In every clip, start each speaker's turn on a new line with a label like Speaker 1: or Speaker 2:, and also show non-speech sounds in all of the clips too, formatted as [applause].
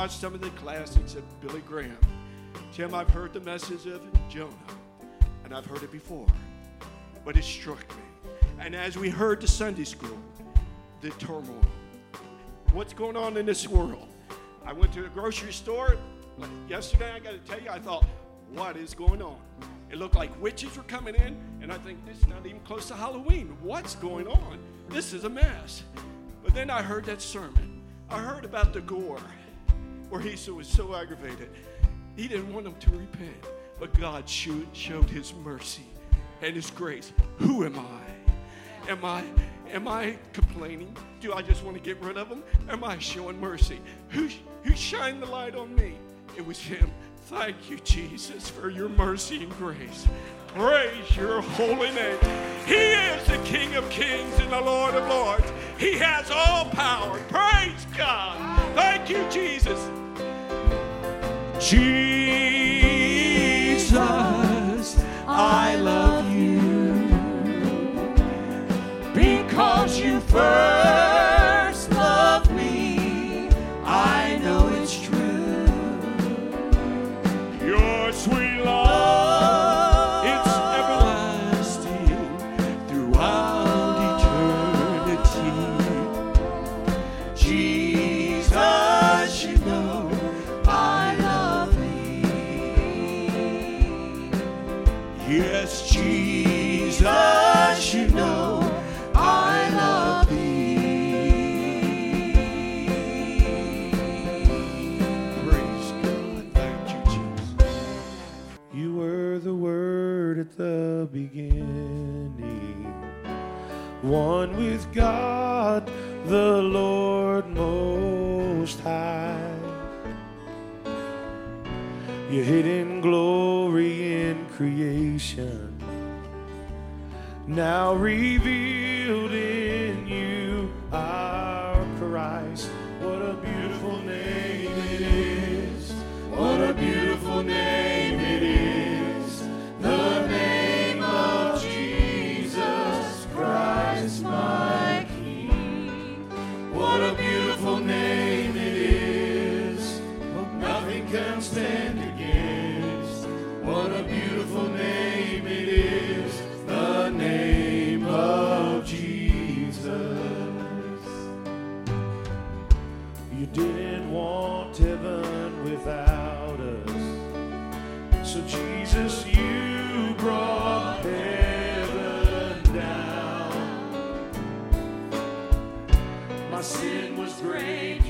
Speaker 1: As I watch some of the classics of Billy Graham, Tim, I've heard the message of Jonah, and I've heard it before, but it struck me. And as we heard the Sunday school, the turmoil, what's going on in this world? I went to the grocery store yesterday. I got to tell you, I thought, what is going on? It looked like witches were coming in, and I think this is not even close to Halloween. What's going on? This is a mess. But then I heard that sermon. I heard about the gore, where he so- was so aggravated. He didn't want them to repent, but God showed, showed his mercy and his grace. Who am I? Am I am I complaining? Do I just want to get rid of them? Am I showing mercy? Who who shined the light on me? It was him. Thank you, Jesus, for your mercy and grace. Praise your holy name. He is the King of kings and the Lord of lords. He has all power. Praise God. Thank you, Jesus. Jesus,
Speaker 2: one with God, the Lord Most High. Your hidden glory in creation, now revealed without us.
Speaker 3: So, Jesus, you brought heaven down. My sin was great.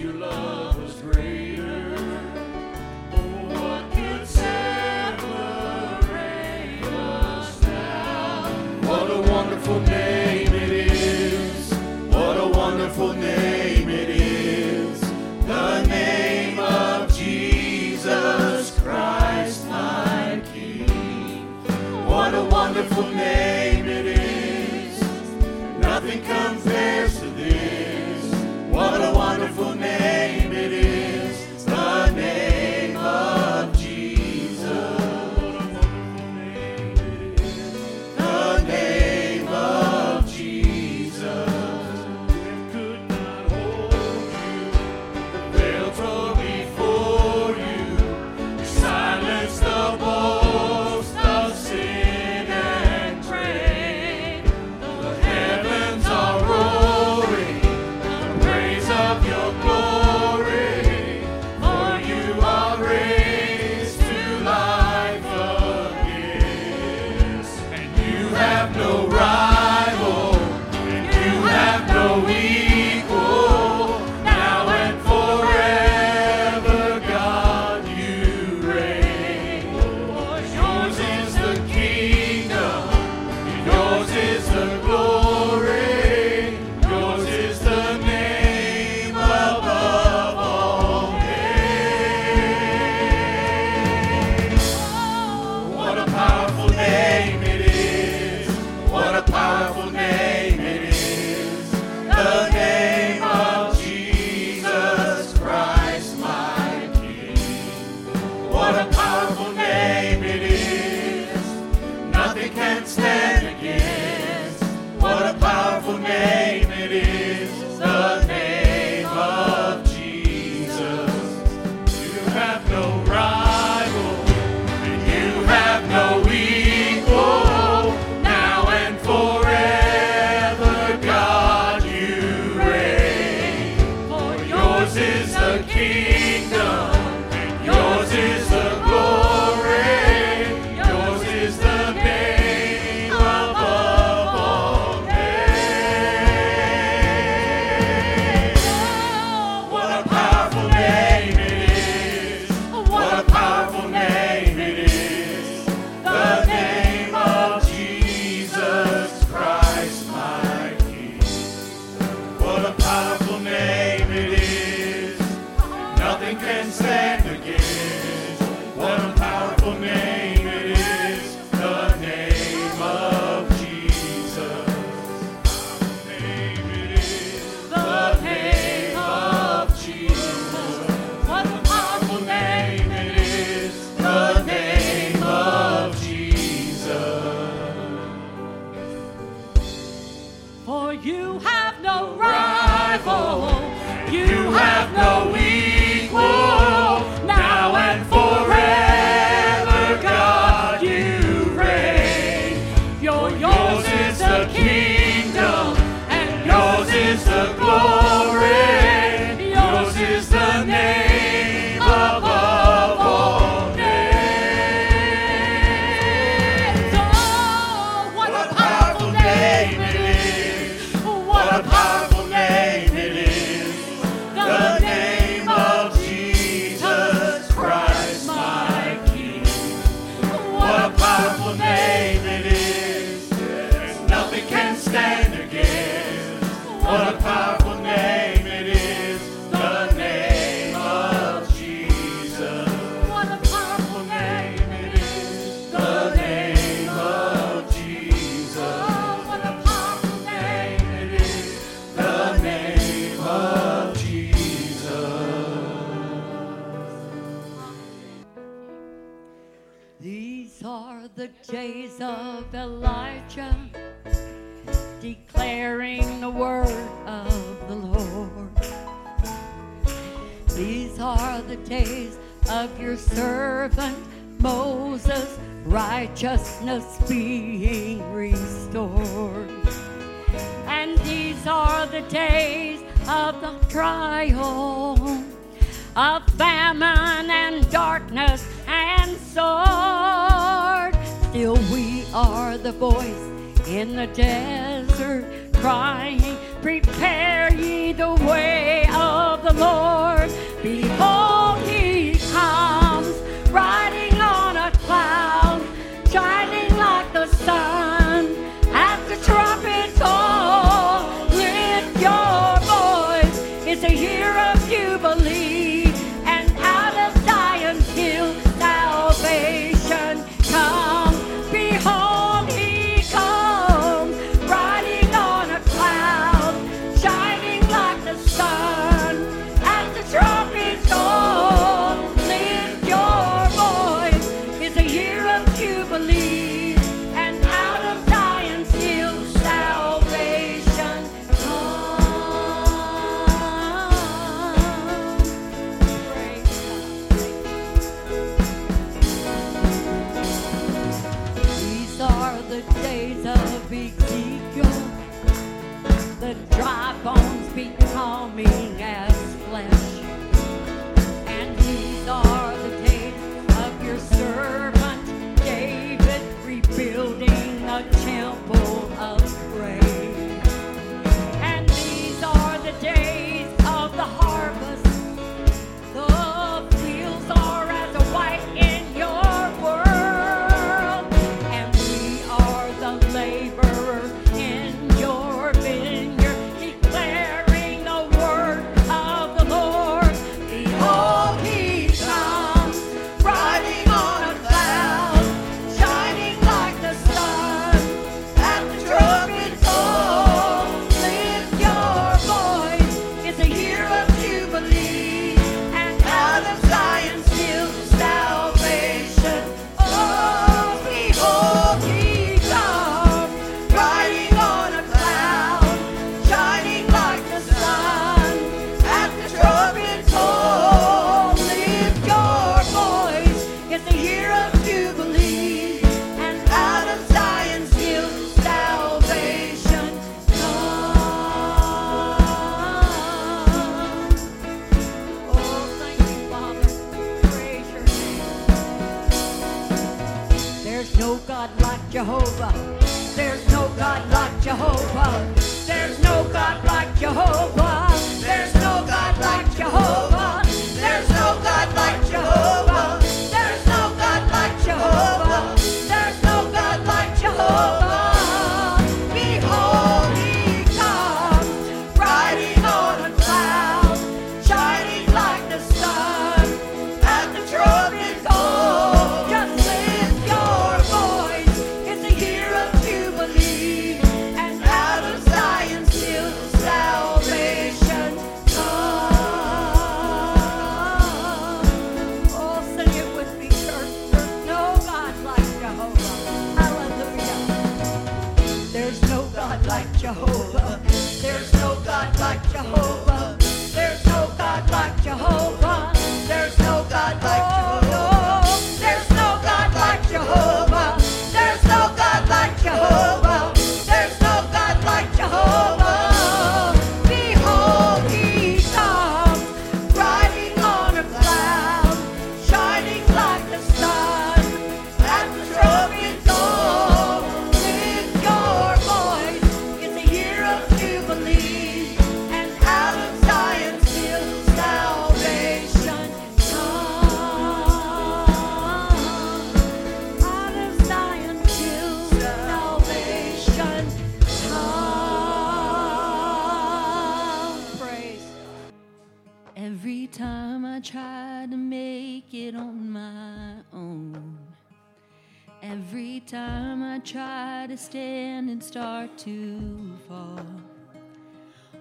Speaker 3: too far.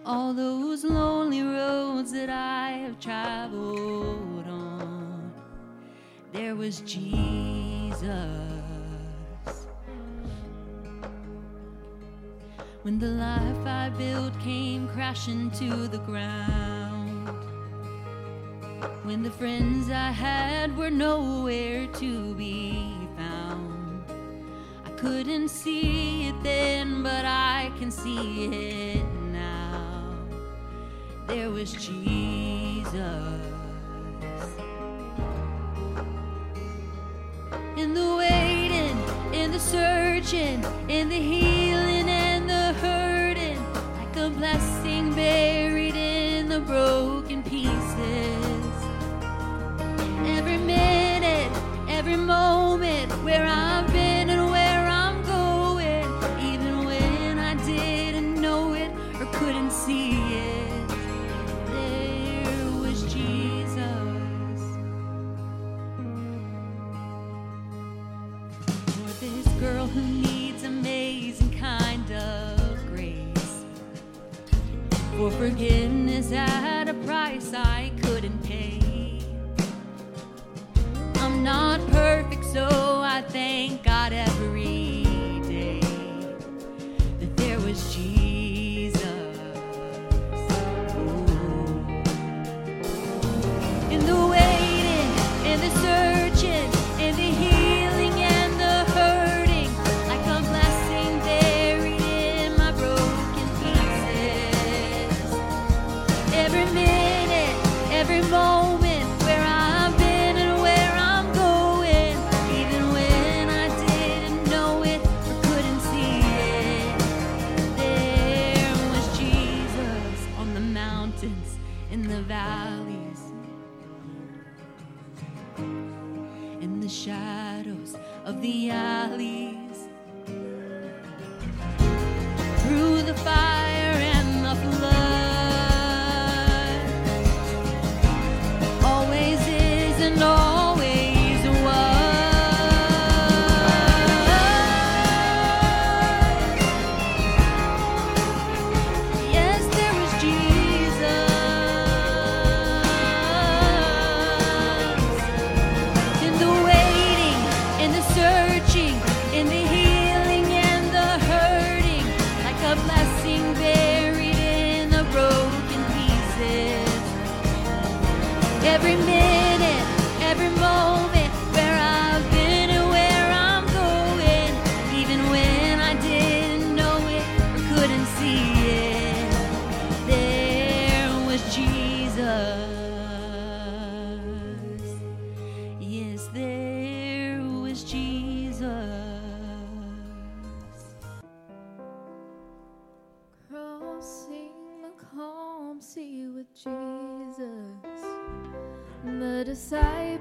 Speaker 3: All those lonely roads that I have traveled on, there was Jesus. When the life I built came crashing to the ground, when the friends I had were nowhere to be couldn't see it then, but I can see it now. There was Jesus in the waiting, in the searching, in the healing and the hurting, like a blessing buried in the broken pieces. Every minute, every moment where I've been. Forgiveness at a price I couldn't pay. I'm not perfect, so I thank God every
Speaker 2: disciple.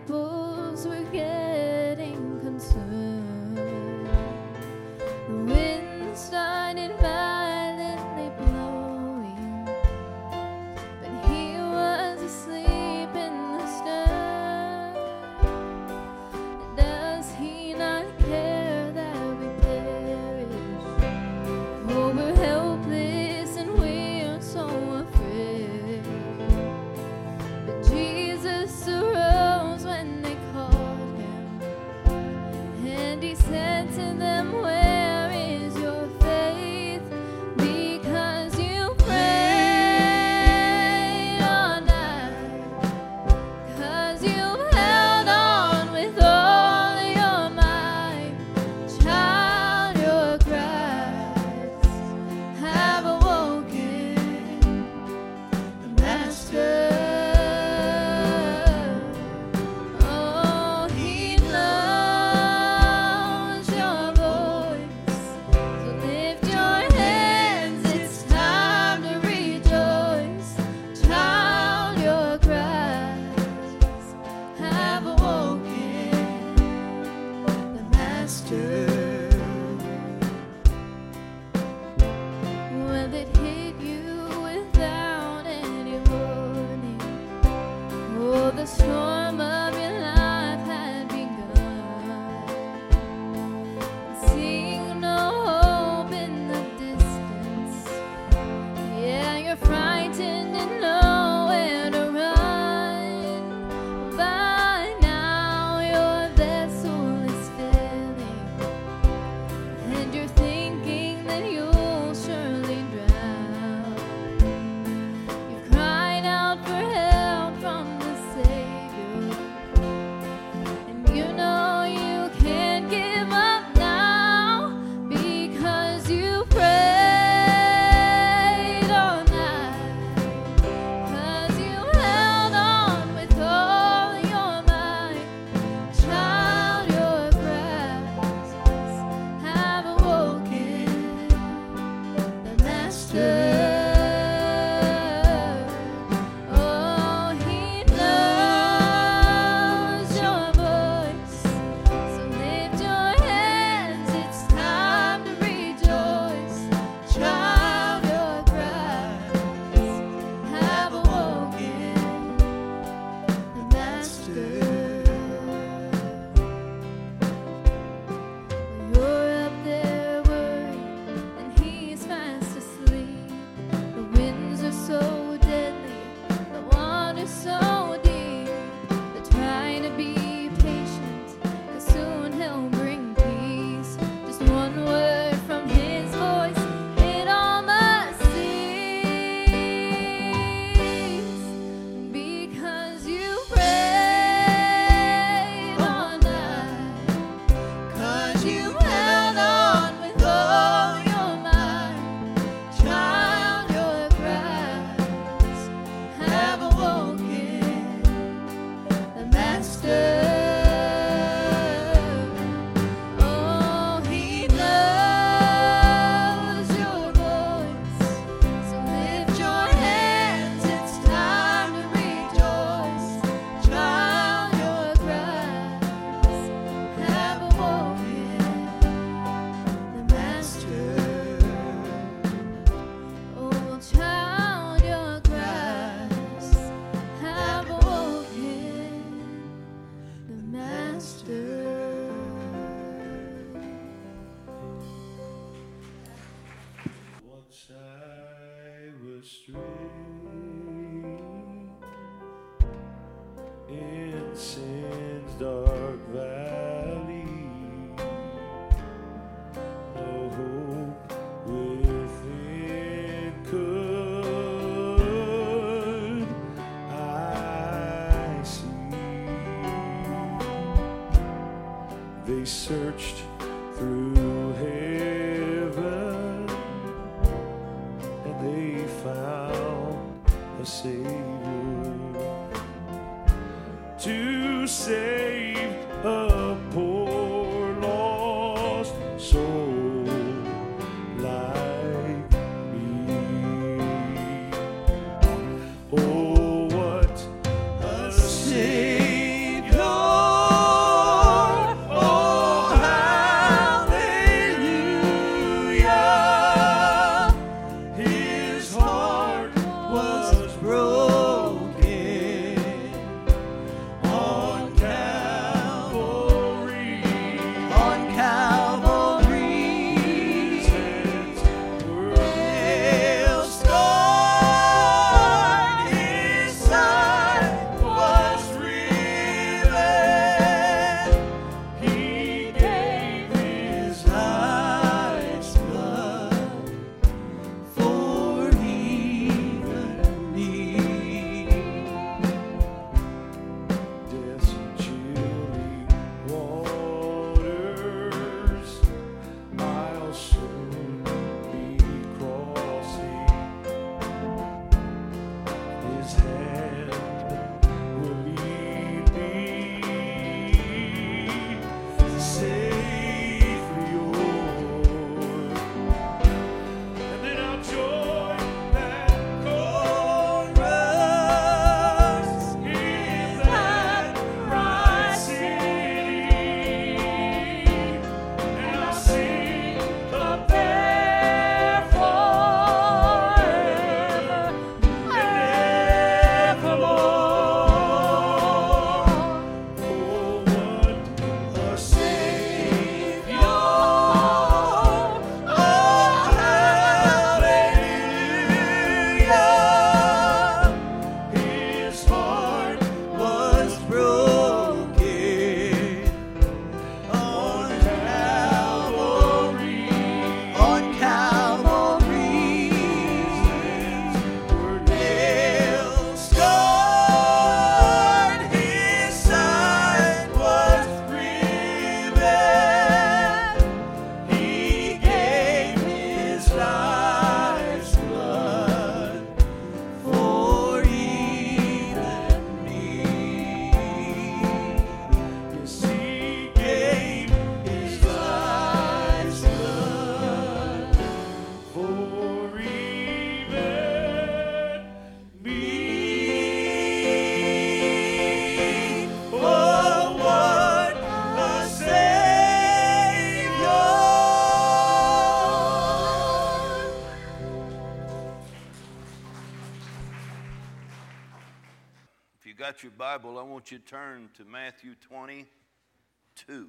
Speaker 2: Your Bible, I want you to turn to Matthew 22.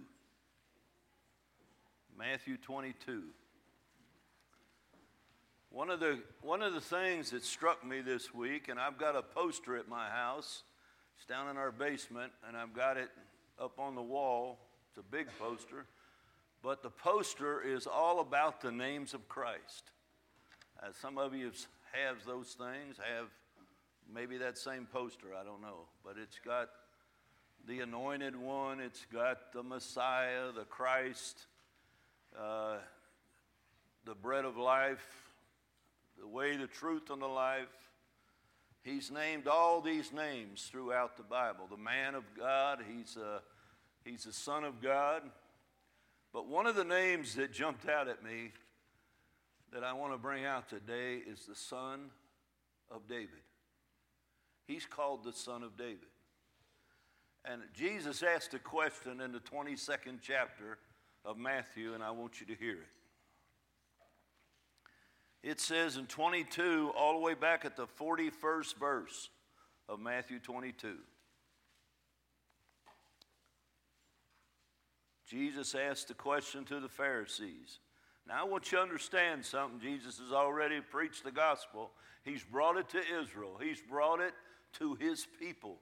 Speaker 2: Matthew 22. One of the one of the things that struck me this week, and I've got a poster at my house. It's down in our basement, and I've got it up on the wall. It's a big poster, but the poster is all about the names of Christ. As some of you have those things, have maybe that same poster, I don't know. But it's got the anointed one, it's got the Messiah, the Christ, uh, the bread of life, the way, the truth, and the life. He's named all these names throughout the Bible. The man of God, he's a, he's the Son of God. But one of the names that jumped out at me that I want to bring out today is the Son of David. He's called the Son of David. And Jesus asked a question in the 22nd chapter of Matthew, and I want you to hear it. It says in 22, all the way back at the 41st verse of Matthew 22. Jesus asked a question to the Pharisees. Now, I want you to understand something. Jesus has already preached the gospel, He's brought it to Israel, He's brought it to His people.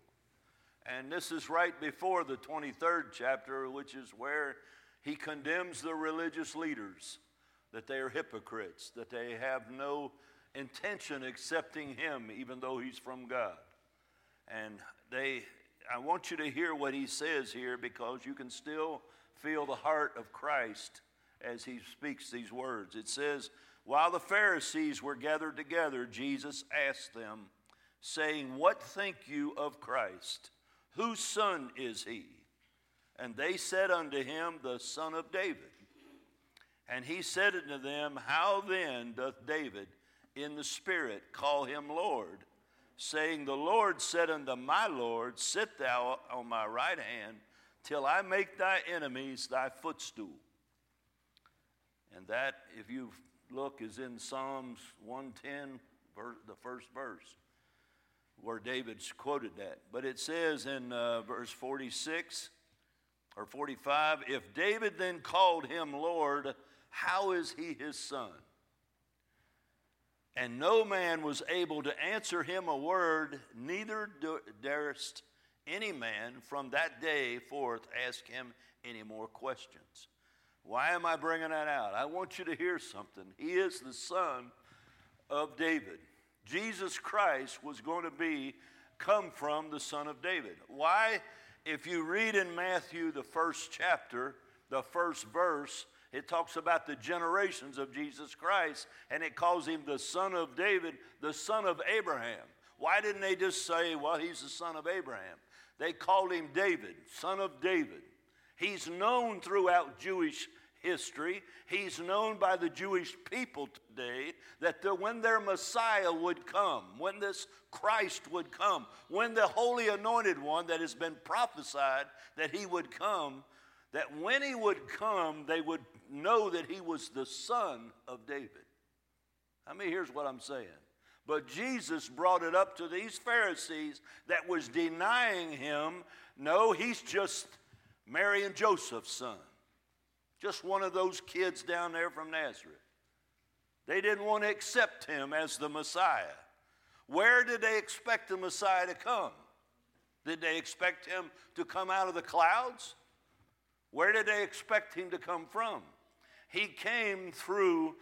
Speaker 2: And this is right before the 23rd chapter, which is where He condemns the religious leaders that they are hypocrites, that they have no intention accepting Him, even though He's from God. And they, I want you to hear what He says here because you can still
Speaker 4: feel the heart of Christ as he speaks these words. It says, While the Pharisees were gathered together, Jesus asked them, saying, What think you of Christ? Whose son is he? And they said unto him, The son of David. And he said unto them, How then doth David in the Spirit call him Lord? Saying, The Lord said unto my Lord, Sit thou on my right hand till I make thy enemies thy footstool. And that, if you look, is in Psalms 110, the first verse, where David's quoted that. But it says in uh, verse 46 or 45 if David then called him Lord, how is he his son? And no man was able to answer him a word, neither durst any man from that day forth ask him any more questions. Why am I bringing that out? I want you to hear something. He is the son of David. Jesus Christ was going to be come from the son of David. Why? If you read in Matthew the first chapter, the first verse, it talks about the generations of Jesus Christ and it calls him the son of David, the son of Abraham. Why didn't they just say, well, he's the son of Abraham? They called him David, son of David. He's known throughout Jewish history. He's known by the Jewish people today that the, when their Messiah would come, when this Christ would come, when the Holy Anointed One that has been prophesied that he would come, that when he would come, they would know that he was the son of David. I mean, here's what I'm saying. But Jesus brought it up to these Pharisees that was denying him. No, he's just Mary and Joseph's son. Just one of those kids down there from Nazareth. They didn't want to accept him as the Messiah. Where did they expect the Messiah to come? Did they expect him to come out of the clouds? Where did they expect him to come from? He came through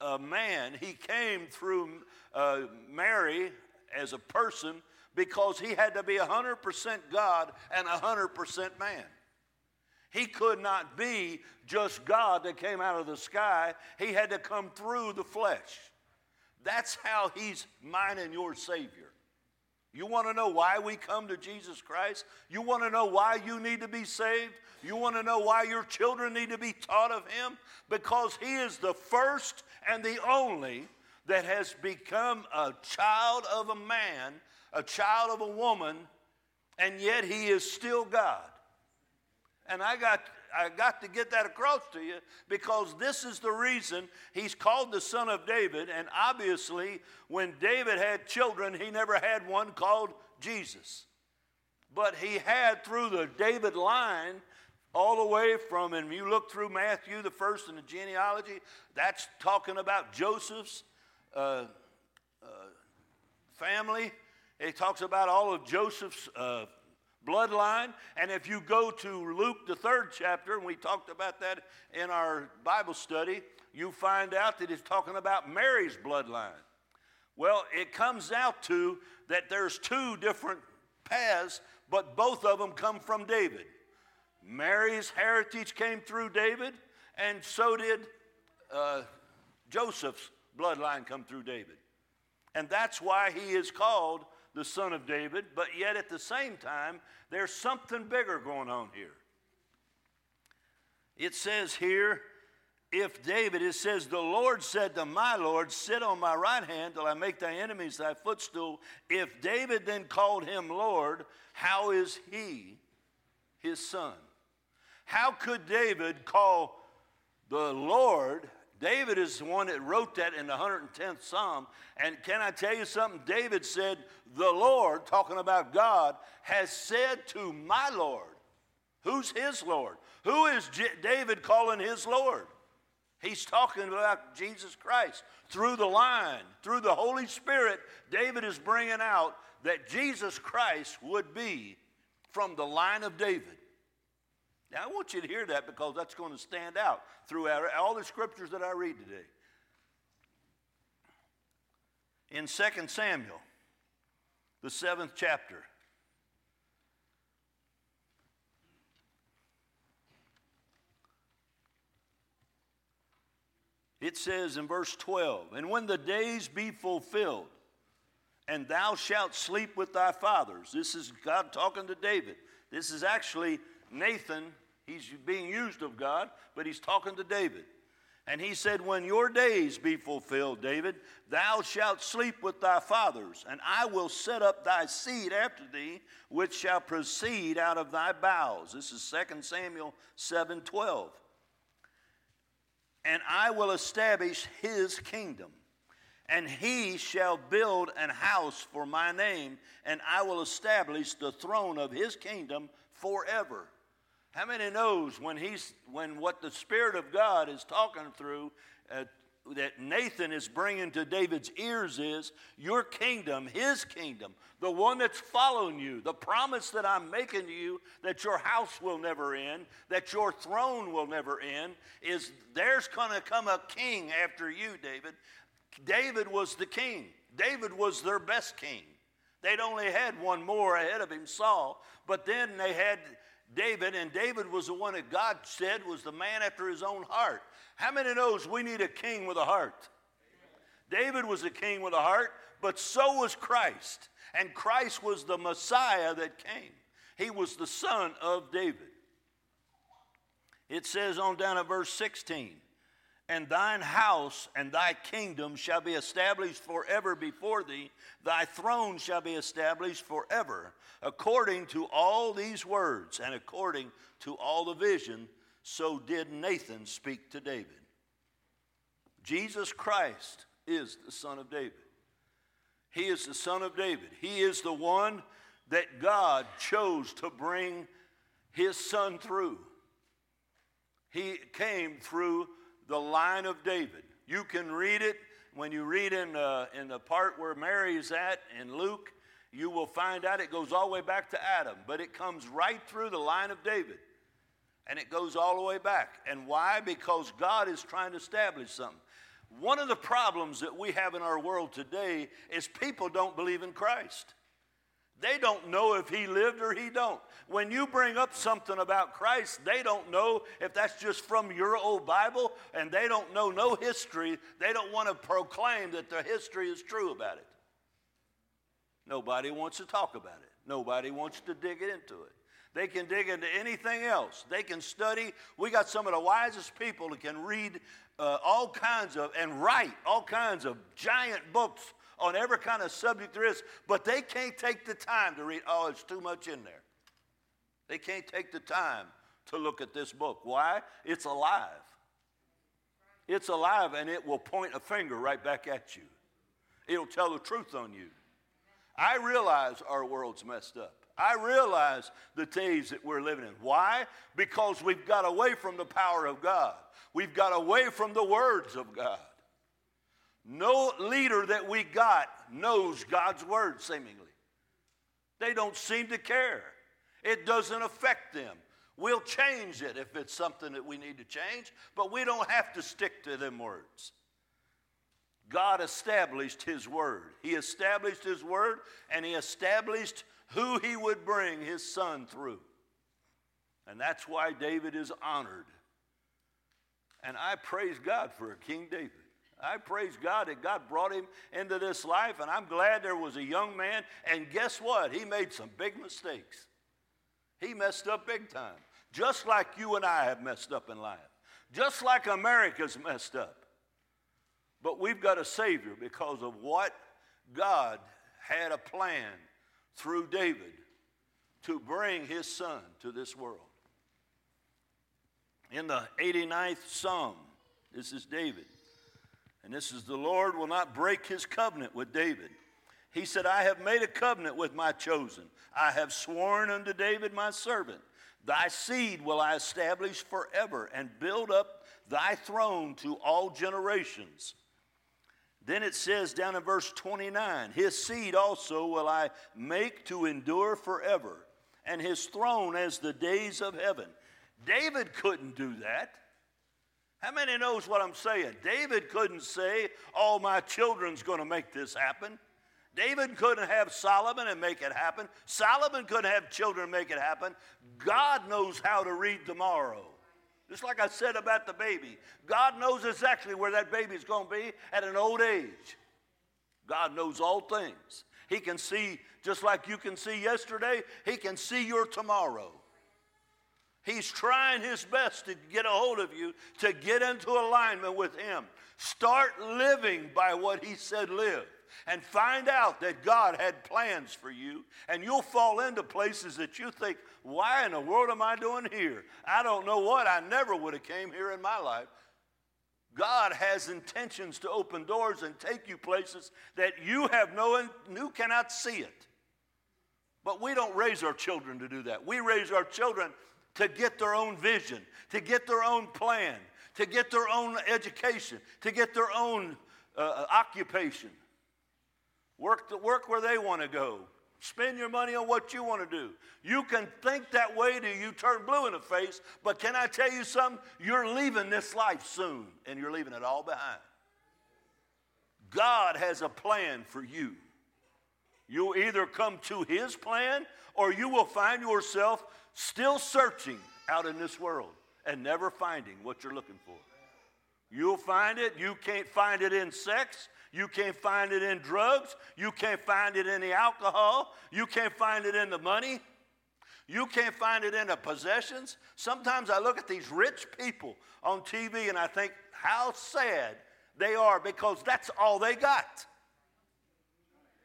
Speaker 4: a man, he came through uh, Mary as a person because he had to be 100% God and 100% man. He could not be just God that came out of the sky. He had to come through the flesh. That's how he's mine and your Savior. You want to know why we come to Jesus Christ? You want to know why you need to be saved? You want to know why your children need to be taught of Him? Because He is the first and the only that has become a child of a man, a child of a woman, and yet He is still God. And I got, I got to get that across to you because this is the reason he's called the son of David. And obviously, when David had children, he never had one called Jesus. But he had through the David line, all the way from, and you look through Matthew, the first in the genealogy, that's talking about Joseph's uh, uh, family. It talks about all of Joseph's uh, bloodline. And if you go to Luke, the third chapter, and we talked about that in our Bible study, you find out that it's talking about Mary's bloodline. Well, it comes out to that there's two different paths, but both of them come from David. Mary's heritage came through David, and so did uh, Joseph's bloodline come through David. And that's why he is called the son of David, but yet at the same time, there's something bigger going on here. It says here, if David, it says, the Lord said to my Lord, Sit on my right hand till I make thy enemies thy footstool. If David then called him Lord, how is he his son? How could David call the Lord David is the one that wrote that in the 110th Psalm. And can I tell you something? David said, The Lord, talking about God, has said to my Lord. Who's his Lord? Who is J- David calling his Lord? He's talking about Jesus Christ. Through the line, through the Holy Spirit, David is bringing out that Jesus Christ would be from the line of David. Now, I want you to hear that because that's going to stand out throughout all the scriptures that I read today. In 2 Samuel, the seventh chapter, it says in verse 12, And when the days be fulfilled, and thou shalt sleep with thy fathers. This is God talking to David. This is actually Nathan He's being used of God, but he's talking to David. And he said, When your days be fulfilled, David, thou shalt sleep with thy fathers, and I will set up thy seed after thee, which shall proceed out of thy bowels. This is 2 Samuel 7 12. And I will establish his kingdom, and he shall build an house for my name, and I will establish the throne of his kingdom forever. How many knows when he's when what the Spirit of God is talking through uh, that Nathan is bringing to David's ears is your kingdom, his kingdom, the one that's following you, the promise that I'm making to you that your house will never end, that your throne will never end, is there's going to come a king after you, David. David was the king. David was their best king. They'd only had one more ahead of him, Saul, but then they had David, and David was the one that God said was the man after his own heart. How many knows we need a king with a heart? David was a king with a heart, but so was Christ. And Christ was the Messiah that came. He was the son of David. It says on down at verse 16, and thine house and thy kingdom shall be established forever before thee, thy throne shall be established forever, according to all these words and according to all the vision, so did Nathan speak to David. Jesus Christ is the Son of David. He is the Son of David. He is the one that God chose to bring his Son through. He came through the line of David. You can read it when you read in, uh, in the part where Mary is at in Luke. You will find out it goes all the way back to Adam, but it comes right through the line of David. And it goes all the way back. And why? Because God is trying to establish something. One of the problems that we have in our world today is people don't believe in Christ. They don't know if he lived or he don't. When you bring up something about Christ, they don't know if that's just from your old Bible and they don't know no history. They don't want to proclaim that the history is true about it. Nobody wants to talk about it. Nobody wants to dig into it. They can dig into anything else. They can study. We got some of the wisest people that can read uh, all kinds of and write all kinds of giant books on every kind of subject there is, but they can't take the time to read. Oh, it's too much in there. They can't take the time to look at this book. Why? It's alive. It's alive and it will point a finger right back at you. It'll tell the truth on you. I realize our world's messed up. I realize the days that we're living in. Why? Because we've got away from the power of God. We've got away from the words of God. No leader that we got knows God's word, seemingly. They don't seem to care. It doesn't affect them. We'll change it if it's something that we need to change, but we don't have to stick to them words. God established His word. He established His word and He established who He would bring His Son through. And that's why David is honored. And I praise God for King David. I praise God that God brought him into this life, and I'm glad there was a young man. And guess what? He made some big mistakes. He messed up big time, just like you and I have messed up in life, just like America's messed up. But we've got a Savior because of what God had a plan through David to bring his son to this world. In the 89th Psalm, this is David. And this is the Lord will not break his covenant with David. He said, I have made a covenant with my chosen. I have sworn unto David my servant. Thy seed will I establish forever and build up thy throne to all generations. Then it says down in verse 29 His seed also will I make to endure forever, and his throne as the days of heaven. David couldn't do that. How many knows what I'm saying? David couldn't say, "Oh, my children's going to make this happen." David couldn't have Solomon and make it happen. Solomon couldn't have children make it happen. God knows how to read tomorrow. Just like I said about the baby. God knows exactly where that baby's going to be at an old age. God knows all things. He can see, just like you can see yesterday, He can see your tomorrow. He's trying his best to get a hold of you, to get into alignment with Him. Start living by what He said live and find out that God had plans for you, and you'll fall into places that you think, why in the world am I doing here? I don't know what. I never would have came here in my life. God has intentions to open doors and take you places that you have no, you cannot see it. But we don't raise our children to do that. We raise our children to get their own vision, to get their own plan, to get their own education, to get their own uh, occupation. Work, the, work where they want to go. Spend your money on what you want to do. You can think that way till you turn blue in the face, but can I tell you something? You're leaving this life soon, and you're leaving it all behind. God has a plan for you. You'll either come to His plan or you will find yourself still searching out in this world and never finding what you're looking for. You'll find it. You can't find it in sex. You can't find it in drugs. You can't find it in the alcohol. You can't find it in the money. You can't find it in the possessions. Sometimes I look at these rich people on TV and I think how sad they are because that's all they got.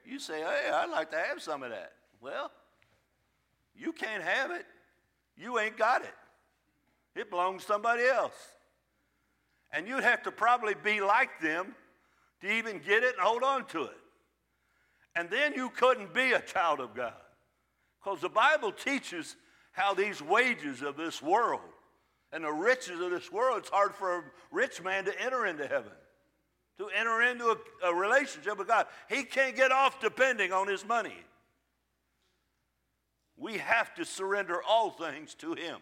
Speaker 4: You say, hey, I'd like to have some of that. Well, you can't have it. You ain't got it. It belongs to somebody else. And you'd have to probably be like them to even get it and hold on to it. And then you couldn't be a child of God. Because the Bible teaches how these wages of this world and the riches of this world, it's hard for a rich man to enter into heaven, to enter into a, a relationship with God. He can't get off depending on his money. We have to surrender all things to Him.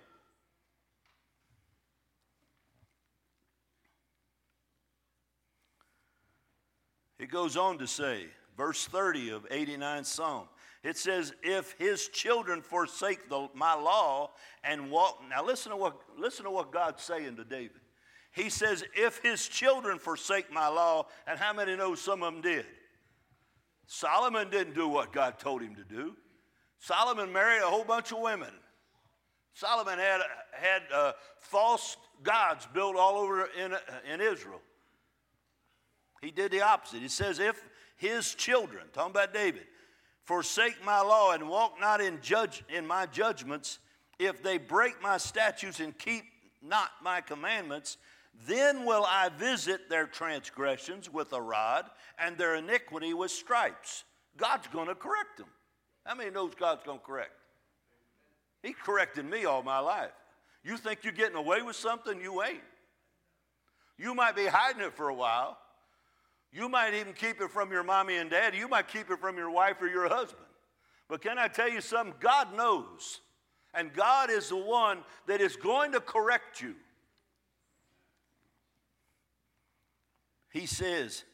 Speaker 4: It goes on to say, verse 30 of 89 Psalm, it says, If his children forsake the, my law and walk. Now listen to, what, listen to what God's saying to David. He says, If his children forsake my law, and how many know some of them did? Solomon didn't do what God told him to do. Solomon married a whole bunch of women. Solomon had, had uh, false gods built all over in, in Israel. He did the opposite. He says, If his children, talking about David, forsake my law and walk not in, judge, in my judgments, if they break my statutes and keep not my commandments, then will I visit their transgressions with a rod and their iniquity with stripes. God's going to correct them. How many knows God's going to correct? He corrected me all my life. You think you're getting away with something, you ain't. You might be hiding it for a while, you might even keep it from your mommy and daddy. You might keep it from your wife or your husband. But can I tell you something? God knows. And God is the one that is going to correct you. He says,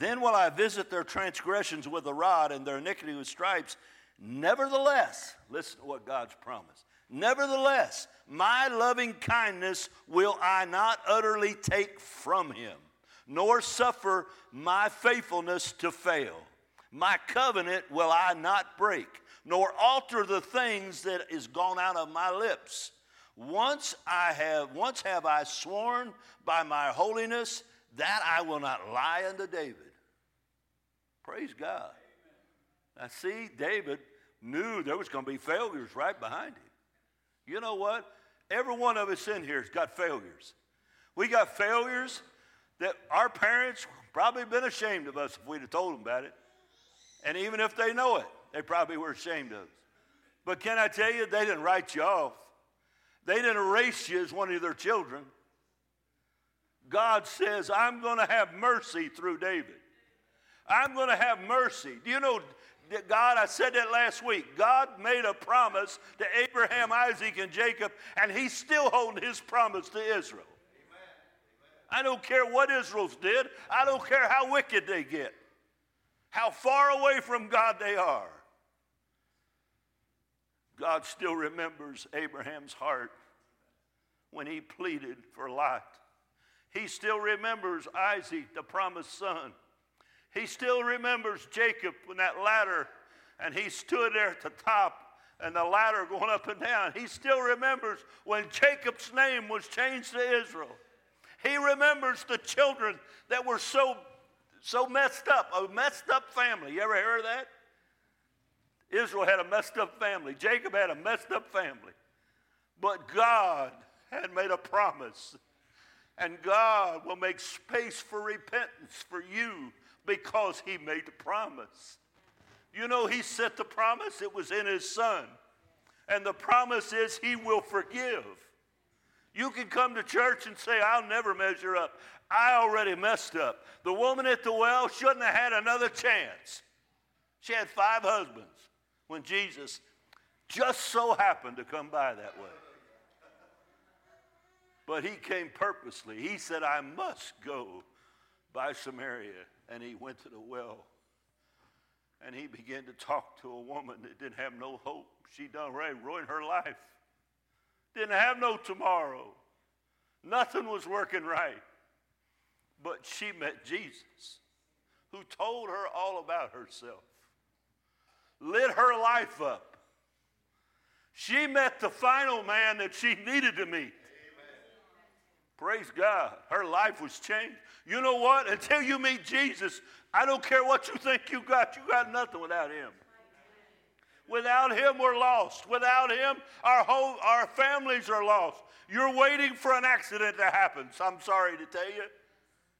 Speaker 4: Then will I visit their transgressions with a rod and their iniquity with stripes. Nevertheless, listen to what God's promised. Nevertheless, my loving kindness will I not utterly take from him nor suffer my faithfulness to fail. My covenant will I not break, nor alter the things that is gone out of my lips. Once I have once have I sworn by my holiness that I will not lie unto David. Praise God. Now see, David knew there was going to be failures right behind him. You know what? Every one of us in here has got failures. We got failures that our parents probably been ashamed of us if we'd have told them about it. And even if they know it, they probably were ashamed of us. But can I tell you, they didn't write you off. They didn't erase you as one of their children. God says, I'm going to have mercy through David. I'm going to have mercy. Do you know, God, I said that last week. God made a promise to Abraham, Isaac, and Jacob, and he's still holding his promise to Israel. I don't care what Israel's did. I don't care how wicked they get, how far away from God they are. God still remembers Abraham's heart when he pleaded for Lot. He still remembers Isaac, the promised son. He still remembers Jacob when that ladder and he stood there at the top and the ladder going up and down. He still remembers when Jacob's name was changed to Israel. He remembers the children that were so, so messed up, a messed up family. You ever hear of that? Israel had a messed up family. Jacob had a messed up family. But God had made a promise. And God will make space for repentance for you because He made the promise. You know, He set the promise, it was in His Son. And the promise is He will forgive. You can come to church and say, I'll never measure up. I already messed up. The woman at the well shouldn't have had another chance. She had five husbands when Jesus just so happened to come by that way. But he came purposely. He said, I must go by Samaria. And he went to the well. And he began to talk to a woman that didn't have no hope. She done right, ruined her life. Didn't have no tomorrow. Nothing was working right. But she met Jesus, who told her all about herself, lit her life up. She met the final man that she needed to meet. Praise God. Her life was changed. You know what? Until you meet Jesus, I don't care what you think you got, you got nothing without Him. Without Him, we're lost. Without Him, our whole our families are lost. You're waiting for an accident to happen. So I'm sorry to tell you.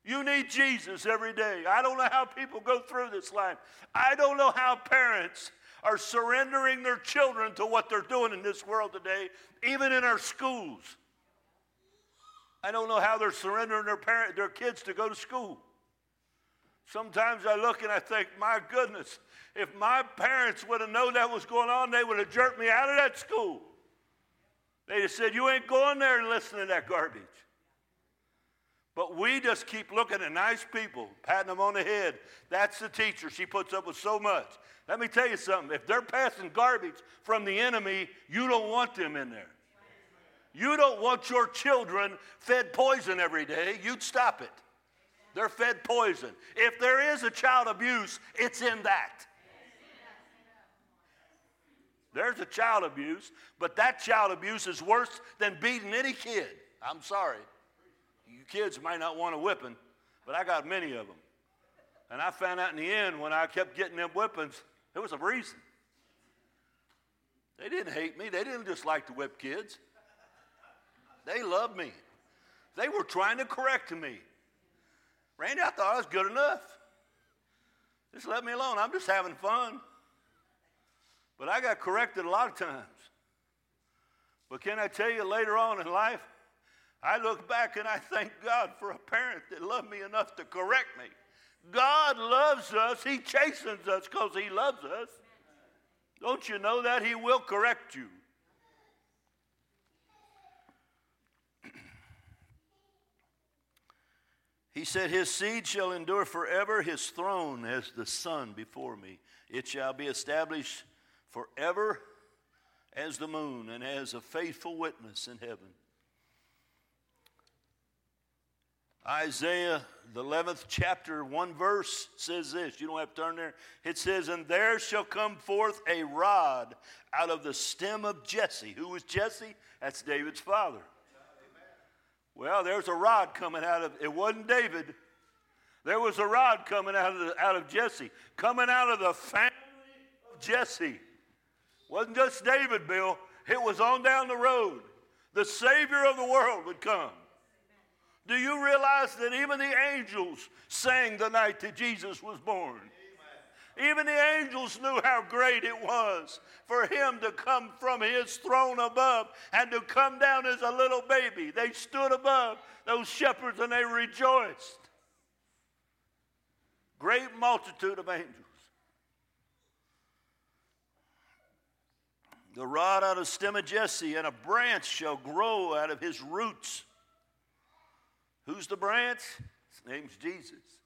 Speaker 4: You need Jesus every day. I don't know how people go through this life. I don't know how parents are surrendering their children to what they're doing in this world today, even in our schools. I don't know how they're surrendering their, parent, their kids to go to school. Sometimes I look and I think, my goodness, if my parents would have known that was going on, they would have jerked me out of that school. They'd have said, You ain't going there and listening to that garbage. But we just keep looking at nice people, patting them on the head. That's the teacher. She puts up with so much. Let me tell you something. If they're passing garbage from the enemy, you don't want them in there. You don't want your children fed poison every day. You'd stop it. They're fed poison. If there is a child abuse, it's in that. There's a child abuse, but that child abuse is worse than beating any kid. I'm sorry. You kids might not want a whipping, but I got many of them. And I found out in the end when I kept getting them whippings, there was a reason. They didn't hate me, they didn't just like to whip kids. They loved me. They were trying to correct me. Randy, I thought I was good enough. Just let me alone. I'm just having fun. But I got corrected a lot of times. But can I tell you later on in life, I look back and I thank God for a parent that loved me enough to correct me. God loves us. He chastens us because He loves us. Don't you know that? He will correct you. He said, His seed shall endure forever, his throne as the sun before me. It shall be established forever as the moon and as a faithful witness in heaven. Isaiah, the 11th chapter, one verse says this. You don't have to turn there. It says, And there shall come forth a rod out of the stem of Jesse. Who was Jesse? That's David's father. Well, there's a rod coming out of it wasn't David. There was a rod coming out of the, out of Jesse, coming out of the family of Jesse. Wasn't just David, Bill. It was on down the road. The Savior of the world would come. Do you realize that even the angels sang the night that Jesus was born? Even the angels knew how great it was for him to come from his throne above and to come down as a little baby. They stood above those shepherds and they rejoiced. Great multitude of angels. The rod out of stem of Jesse, and a branch shall grow out of his roots. Who's the branch? His name's Jesus.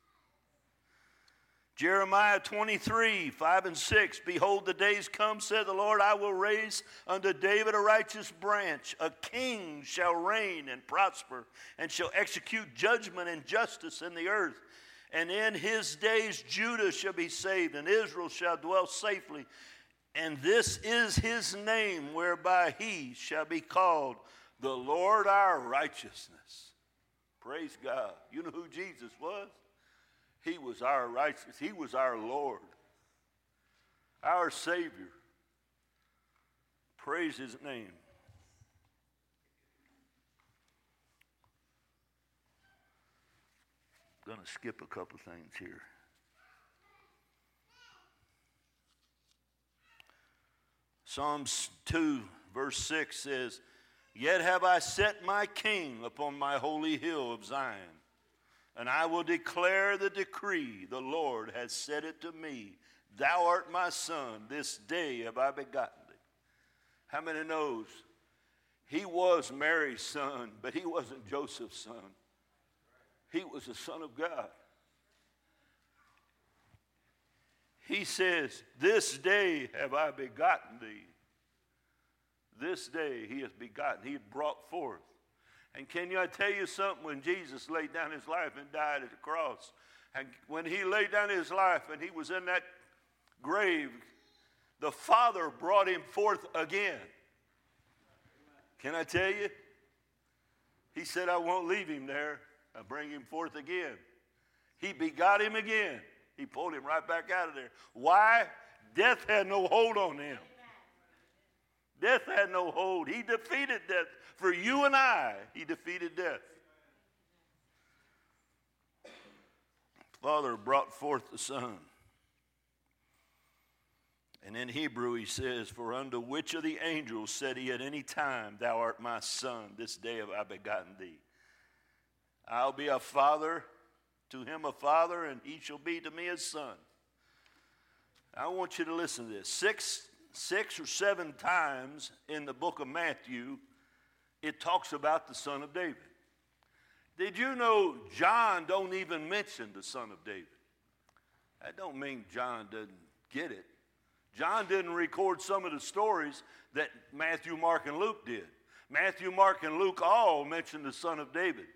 Speaker 4: Jeremiah 23, 5 and 6. Behold, the days come, said the Lord, I will raise unto David a righteous branch. A king shall reign and prosper, and shall execute judgment and justice in the earth. And in his days Judah shall be saved, and Israel shall dwell safely. And this is his name whereby he shall be called the Lord our righteousness. Praise God. You know who Jesus was? He was our righteousness. He was our Lord, our Savior. Praise His name. I'm going to skip a couple things here. Psalms 2, verse 6 says, Yet have I set my king upon my holy hill of Zion, and I will declare the decree. The Lord has said it to me. Thou art my son, this day have I begotten thee. How many knows? He was Mary's son, but he wasn't Joseph's son. He was the son of God. He says, This day have I begotten thee. This day he has begotten, he had brought forth. And can you I tell you something? When Jesus laid down his life and died at the cross, and when he laid down his life and he was in that grave, the Father brought him forth again. Can I tell you? He said, I won't leave him there. I'll bring him forth again. He begot him again. He pulled him right back out of there. Why? Death had no hold on him. Death had no hold. He defeated death. For you and I, he defeated death. Father brought forth the Son. And in Hebrew he says, For unto which of the angels said he at any time, Thou art my son, this day have I begotten thee? I'll be a father to him a father, and he shall be to me a son. I want you to listen to this. Six, six or seven times in the book of Matthew, it talks about the son of David. Did you know John don't even mention the son of David? That don't mean John doesn't get it. John didn't record some of the stories that Matthew, Mark, and Luke did. Matthew, Mark, and Luke all mentioned the son of David.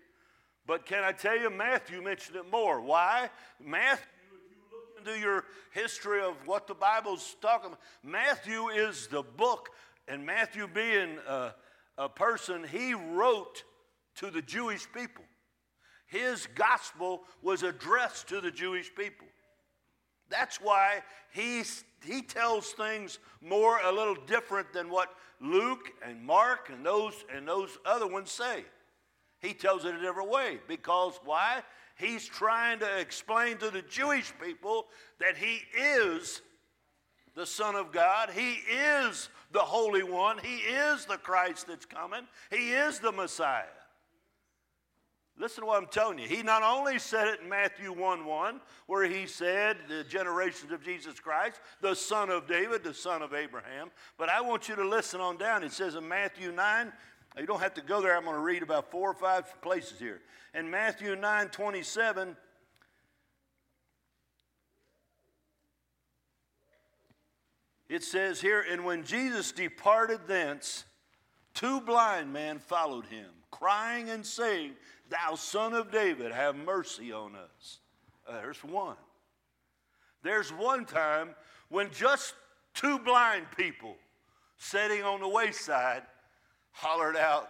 Speaker 4: But can I tell you, Matthew mentioned it more. Why? Matthew, if you look into your history of what the Bible's talking about, Matthew is the book, and Matthew being a, a person, he wrote to the Jewish people. His gospel was addressed to the Jewish people. That's why he's, he tells things more a little different than what Luke and Mark and those, and those other ones say. He tells it a different way because why? He's trying to explain to the Jewish people that he is the Son of God. He is the Holy One. He is the Christ that's coming. He is the Messiah. Listen to what I'm telling you. He not only said it in Matthew 1 1, where he said, the generations of Jesus Christ, the son of David, the son of Abraham, but I want you to listen on down. It says in Matthew 9, you don't have to go there. I'm going to read about four or five places here. In Matthew 9 27, it says here, And when Jesus departed thence, two blind men followed him, crying and saying, Thou son of David, have mercy on us. Uh, there's one. There's one time when just two blind people sitting on the wayside hollered out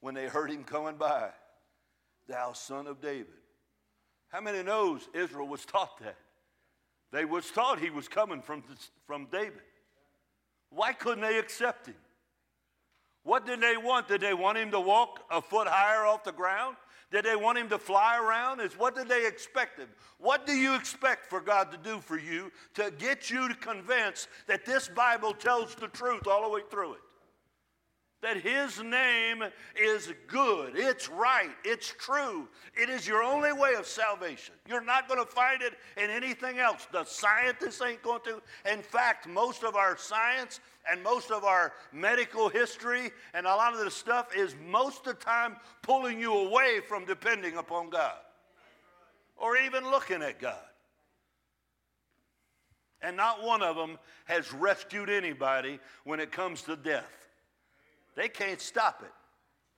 Speaker 4: when they heard him coming by, Thou son of David. How many knows Israel was taught that? They was taught he was coming from, from David. Why couldn't they accept him? What did they want? Did they want him to walk a foot higher off the ground? Did they want him to fly around? Is what did they expect him? What do you expect for God to do for you to get you to convince that this Bible tells the truth all the way through it? That His name is good, it's right, it's true. It is your only way of salvation. You're not going to find it in anything else. The scientists ain't going to. In fact, most of our science and most of our medical history and a lot of the stuff is most of the time pulling you away from depending upon God or even looking at God. And not one of them has rescued anybody when it comes to death. They can't stop it.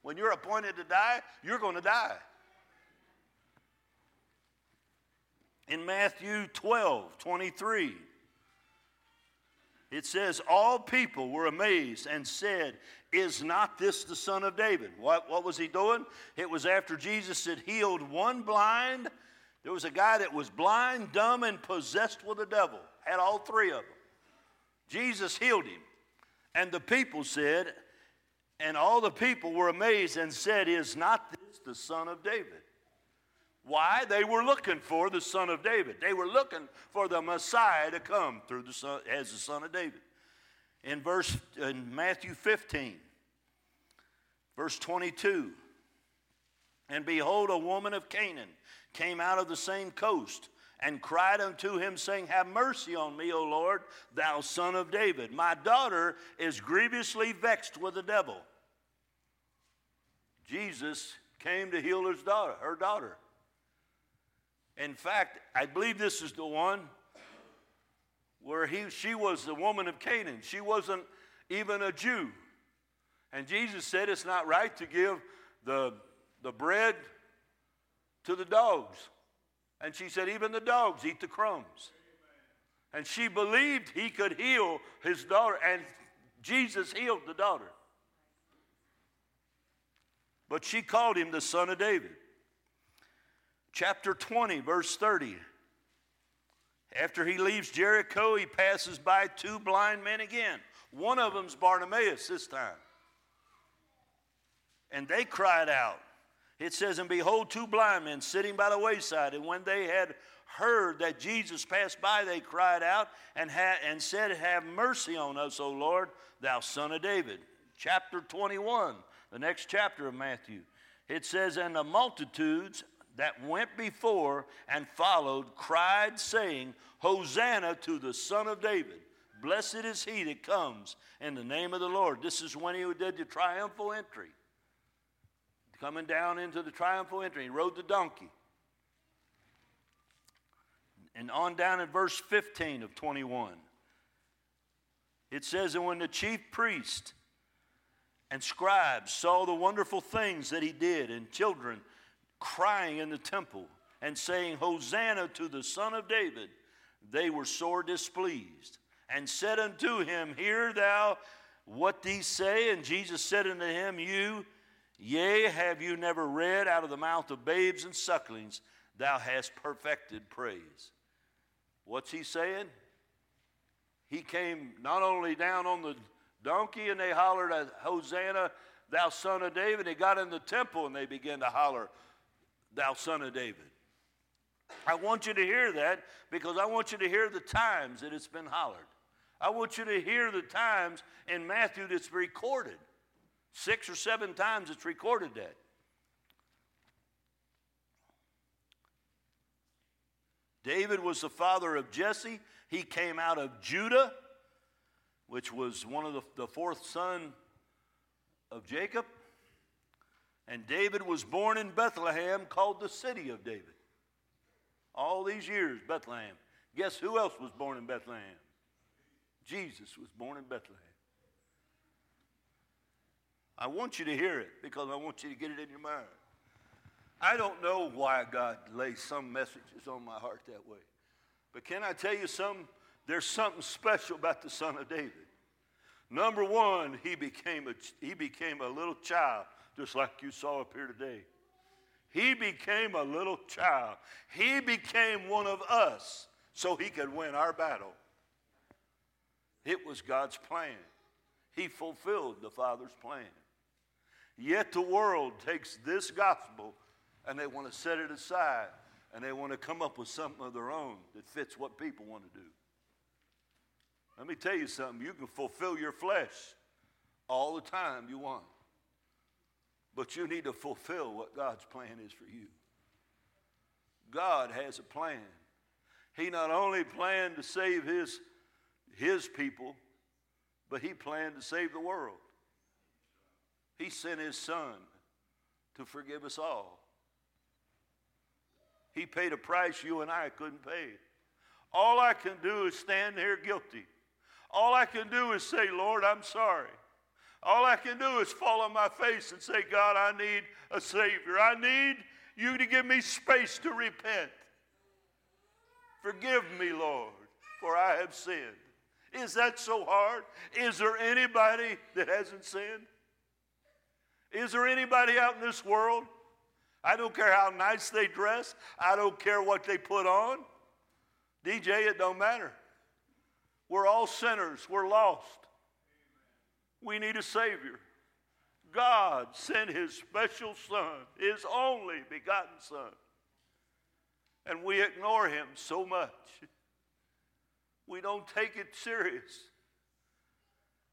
Speaker 4: When you're appointed to die, you're going to die. In Matthew 12, 23, it says, All people were amazed and said, Is not this the son of David? What, what was he doing? It was after Jesus had healed one blind. There was a guy that was blind, dumb, and possessed with the devil, had all three of them. Jesus healed him. And the people said, and all the people were amazed and said, Is not this the son of David? Why? They were looking for the son of David. They were looking for the Messiah to come through the son, as the son of David. In verse in Matthew 15, verse 22, and behold, a woman of Canaan came out of the same coast and cried unto him, saying, Have mercy on me, O Lord, thou son of David. My daughter is grievously vexed with the devil. Jesus came to heal his daughter, her daughter. In fact, I believe this is the one where he, she was the woman of Canaan. She wasn't even a Jew. And Jesus said it's not right to give the, the bread to the dogs. And she said, even the dogs eat the crumbs. And she believed he could heal his daughter, and Jesus healed the daughter. But she called him the son of David chapter 20, verse 30. After he leaves Jericho, he passes by two blind men again. One of them's Bartimaeus this time. And they cried out. It says, And behold, two blind men sitting by the wayside. And when they had heard that Jesus passed by, they cried out and, ha- and said, Have mercy on us, O Lord, thou son of David. Chapter 21, the next chapter of Matthew. It says, And the multitudes that went before and followed cried, saying, Hosanna to the Son of David. Blessed is he that comes in the name of the Lord. This is when he did the triumphal entry. Coming down into the triumphal entry, he rode the donkey. And on down in verse 15 of 21, it says, And when the chief priest and scribes saw the wonderful things that he did, and children crying in the temple and saying, Hosanna to the Son of David, they were sore displeased and said unto him, Hear thou what these say? And Jesus said unto him, You, yea, have you never read out of the mouth of babes and sucklings, thou hast perfected praise. What's he saying? He came not only down on the donkey and they hollered, Hosanna, thou son of David. He got in the temple and they began to holler, thou son of David. I want you to hear that because I want you to hear the times that it's been hollered. I want you to hear the times in Matthew that's recorded. Six or seven times it's recorded that. David was the father of Jesse. He came out of Judah, which was one of the, the fourth son of Jacob. And David was born in Bethlehem, called the city of David. All these years, Bethlehem. Guess who else was born in Bethlehem? Jesus was born in Bethlehem. I want you to hear it because I want you to get it in your mind. I don't know why God lays some messages on my heart that way. But can I tell you something? There's something special about the Son of David. Number one, he became a, he became a little child just like you saw up here today. He became a little child. He became one of us so he could win our battle. It was God's plan. He fulfilled the Father's plan. Yet the world takes this gospel and they want to set it aside and they want to come up with something of their own that fits what people want to do. Let me tell you something you can fulfill your flesh all the time you want. But you need to fulfill what God's plan is for you. God has a plan. He not only planned to save his, his people, but he planned to save the world. He sent his son to forgive us all. He paid a price you and I couldn't pay. All I can do is stand here guilty. All I can do is say, Lord, I'm sorry. All I can do is fall on my face and say, God, I need a Savior. I need you to give me space to repent. Forgive me, Lord, for I have sinned. Is that so hard? Is there anybody that hasn't sinned? Is there anybody out in this world? I don't care how nice they dress. I don't care what they put on. DJ, it don't matter. We're all sinners. We're lost. We need a Savior. God sent His special Son, His only begotten Son. And we ignore Him so much. We don't take it serious.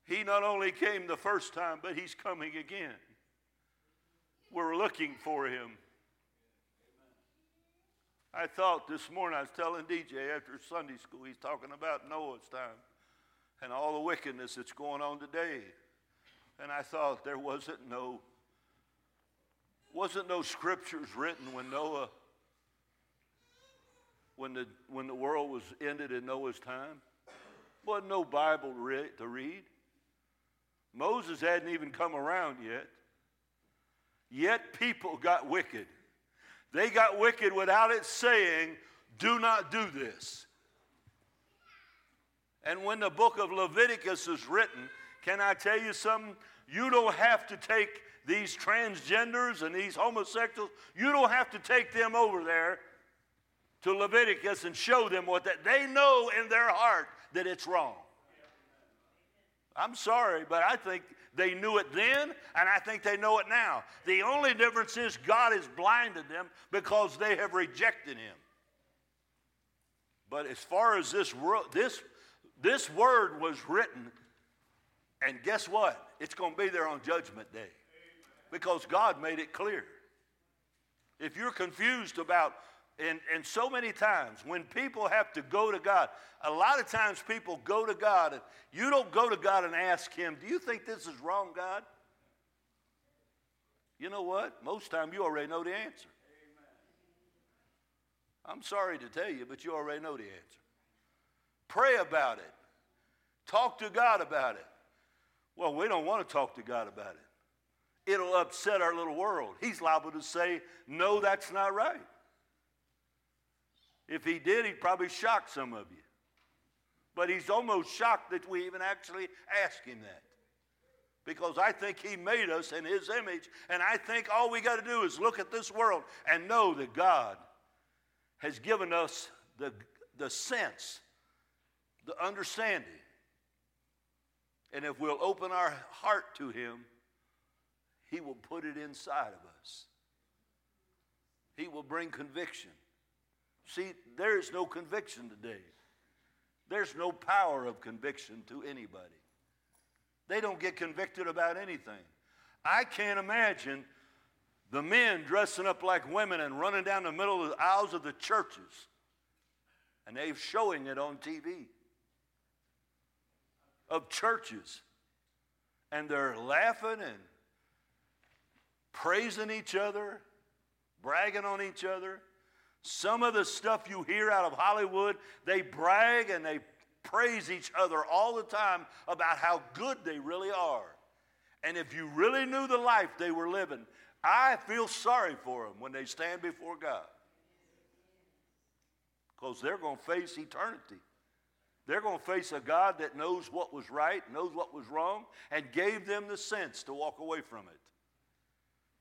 Speaker 4: He not only came the first time, but He's coming again. We're looking for Him. I thought this morning, I was telling DJ after Sunday school, he's talking about Noah's time and all the wickedness that's going on today. And I thought there wasn't no wasn't no scriptures written when Noah when the when the world was ended in Noah's time. Wasn't no Bible re- to read. Moses hadn't even come around yet. Yet people got wicked. They got wicked without it saying, do not do this. And when the book of Leviticus is written, can I tell you something? You don't have to take these transgenders and these homosexuals, you don't have to take them over there to Leviticus and show them what that they know in their heart that it's wrong. I'm sorry, but I think they knew it then, and I think they know it now. The only difference is God has blinded them because they have rejected Him. But as far as this world, this this word was written, and guess what? It's going to be there on Judgment Day because God made it clear. If you're confused about, and, and so many times when people have to go to God, a lot of times people go to God and you don't go to God and ask Him, Do you think this is wrong, God? You know what? Most time you already know the answer. I'm sorry to tell you, but you already know the answer. Pray about it. Talk to God about it. Well, we don't want to talk to God about it. It'll upset our little world. He's liable to say, No, that's not right. If he did, he'd probably shock some of you. But he's almost shocked that we even actually ask him that. Because I think he made us in his image, and I think all we got to do is look at this world and know that God has given us the, the sense the understanding. And if we'll open our heart to Him, He will put it inside of us. He will bring conviction. See, there is no conviction today. There's no power of conviction to anybody. They don't get convicted about anything. I can't imagine the men dressing up like women and running down the middle of the aisles of the churches. And they're showing it on TV of churches. And they're laughing and praising each other, bragging on each other. Some of the stuff you hear out of Hollywood, they brag and they praise each other all the time about how good they really are. And if you really knew the life they were living, I feel sorry for them when they stand before God. Because they're going to face eternity. They're going to face a God that knows what was right, knows what was wrong, and gave them the sense to walk away from it.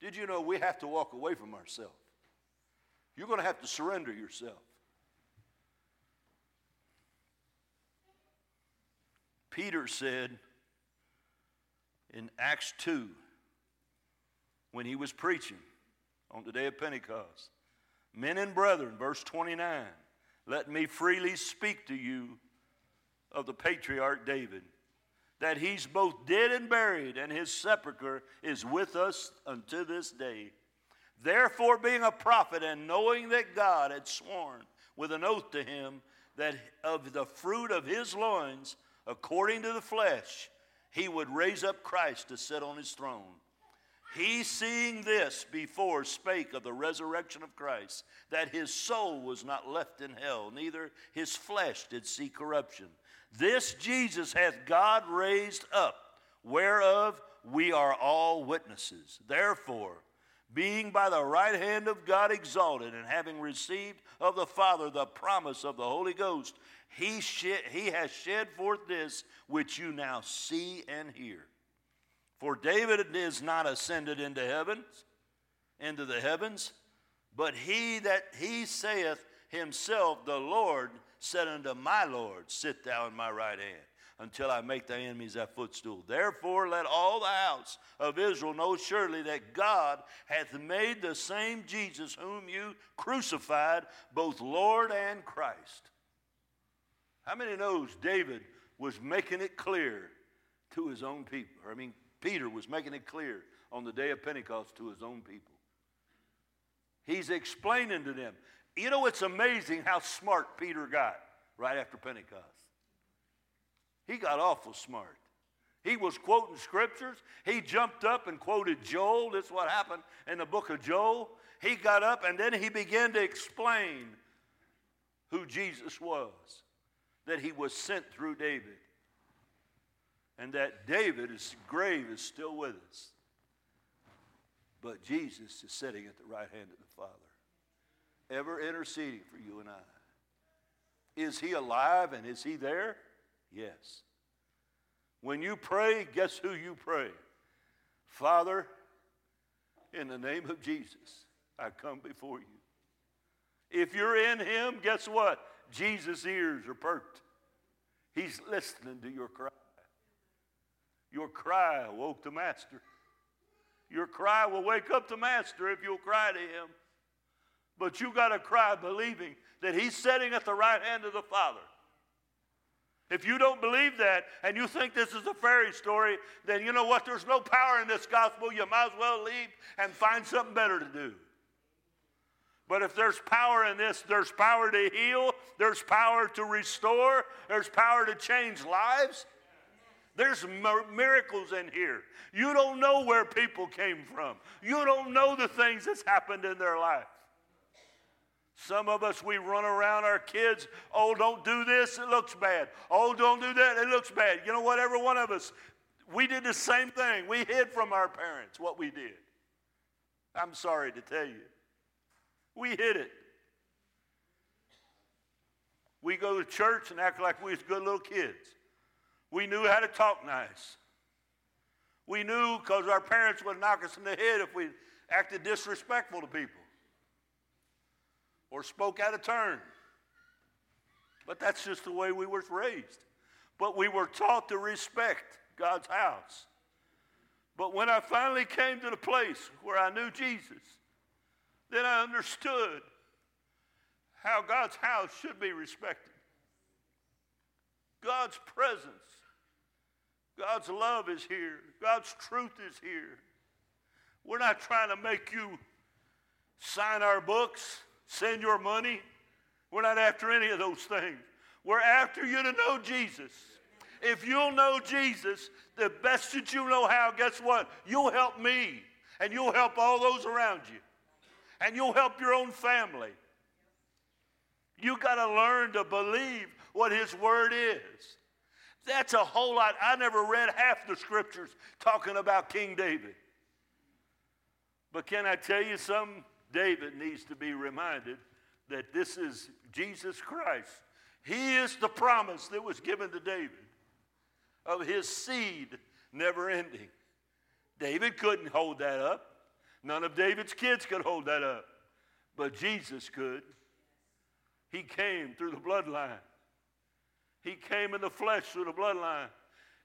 Speaker 4: Did you know we have to walk away from ourselves? You're going to have to surrender yourself. Peter said in Acts 2, when he was preaching on the day of Pentecost, Men and brethren, verse 29, let me freely speak to you of the patriarch David, that he's both dead and buried, and his sepulchre is with us unto this day. Therefore, being a prophet, and knowing that God had sworn with an oath to him that of the fruit of his loins, according to the flesh, he would raise up Christ to sit on his throne. He, seeing this before, spake of the resurrection of Christ, that his soul was not left in hell, neither his flesh did see corruption. This Jesus hath God raised up, whereof we are all witnesses. Therefore, being by the right hand of God exalted, and having received of the Father the promise of the Holy Ghost, he, shed, he has shed forth this which you now see and hear. For David is not ascended into heavens, into the heavens, but he that he saith himself, the Lord said unto my Lord, Sit thou in my right hand until I make thy enemies thy footstool. Therefore, let all the house of Israel know surely that God hath made the same Jesus whom you crucified, both Lord and Christ. How many knows David was making it clear to his own people? I mean, Peter was making it clear on the day of Pentecost to his own people. He's explaining to them. You know, it's amazing how smart Peter got right after Pentecost. He got awful smart. He was quoting scriptures. He jumped up and quoted Joel. That's what happened in the book of Joel. He got up and then he began to explain who Jesus was, that he was sent through David, and that David's grave is still with us. But Jesus is sitting at the right hand of the Father, ever interceding for you and I. Is he alive and is he there? Yes. When you pray, guess who you pray? Father, in the name of Jesus, I come before you. If you're in him, guess what? Jesus' ears are perked. He's listening to your cry. Your cry woke the master. Your cry will wake up the master if you'll cry to him. But you've got to cry believing that he's sitting at the right hand of the Father. If you don't believe that and you think this is a fairy story, then you know what? There's no power in this gospel. You might as well leave and find something better to do. But if there's power in this, there's power to heal, there's power to restore, there's power to change lives. There's miracles in here. You don't know where people came from. You don't know the things that's happened in their life. Some of us, we run around our kids, oh, don't do this, it looks bad. Oh, don't do that, it looks bad. You know what? Every one of us, we did the same thing. We hid from our parents what we did. I'm sorry to tell you. We hid it. We go to church and act like we was good little kids. We knew how to talk nice. We knew because our parents would knock us in the head if we acted disrespectful to people or spoke out of turn. But that's just the way we were raised. But we were taught to respect God's house. But when I finally came to the place where I knew Jesus, then I understood how God's house should be respected. God's presence, God's love is here, God's truth is here. We're not trying to make you sign our books send your money. We're not after any of those things. We're after you to know Jesus. If you'll know Jesus the best that you know how, guess what? You'll help me and you'll help all those around you and you'll help your own family. You got to learn to believe what His Word is. That's a whole lot. I never read half the scriptures talking about King David. But can I tell you something? David needs to be reminded that this is Jesus Christ. He is the promise that was given to David of his seed never ending. David couldn't hold that up. None of David's kids could hold that up. But Jesus could. He came through the bloodline. He came in the flesh through the bloodline.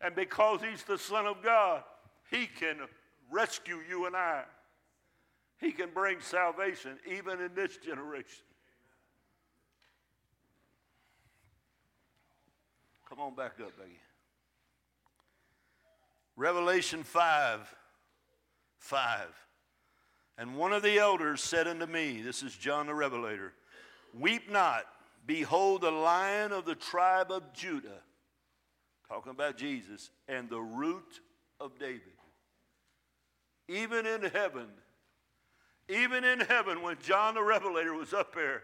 Speaker 4: And because he's the Son of God, he can rescue you and I. He can bring salvation even in this generation. Come on back up, Becky. Revelation 5 5. And one of the elders said unto me, This is John the Revelator, Weep not, behold, the lion of the tribe of Judah, talking about Jesus, and the root of David even in heaven, even in heaven, when John the Revelator was up there,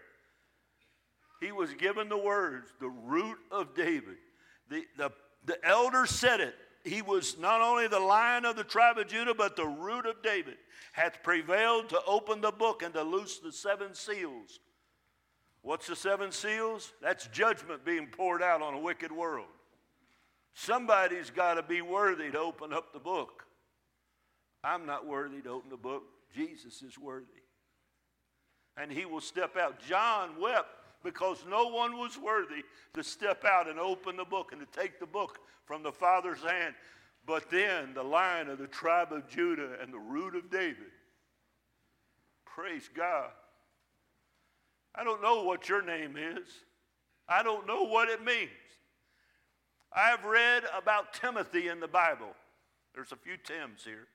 Speaker 4: he was given the words, the root of David. The, the, the elder said it. He was not only the lion of the tribe of Judah, but the root of David hath prevailed to open the book and to loose the seven seals. What's the seven seals? That's judgment being poured out on a wicked world. Somebody's got to be worthy to open up the book. I'm not worthy to open the book. Jesus is worthy. And he will step out. John wept because no one was worthy to step out and open the book and to take the book from the Father's hand. But then the lion of the tribe of Judah and the root of David. Praise God. I don't know what your name is. I don't know what it means. I've read about Timothy in the Bible. There's a few Tims here.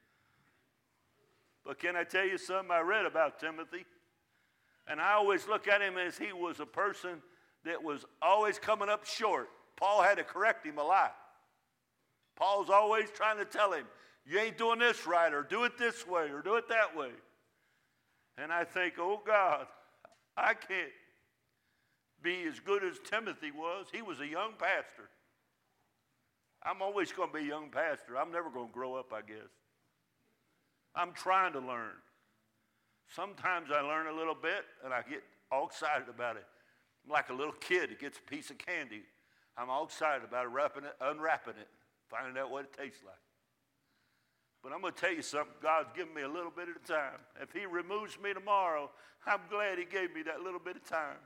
Speaker 4: But can I tell you something I read about Timothy? And I always look at him as he was a person that was always coming up short. Paul had to correct him a lot. Paul's always trying to tell him, you ain't doing this right, or do it this way, or do it that way. And I think, oh God, I can't be as good as Timothy was. He was a young pastor. I'm always going to be a young pastor. I'm never going to grow up, I guess. I'm trying to learn. Sometimes I learn a little bit and I get all excited about it. I'm like a little kid that gets a piece of candy. I'm all excited about wrapping it, unwrapping it, finding out what it tastes like. But I'm going to tell you something. God's given me a little bit of time. If He removes me tomorrow, I'm glad He gave me that little bit of time.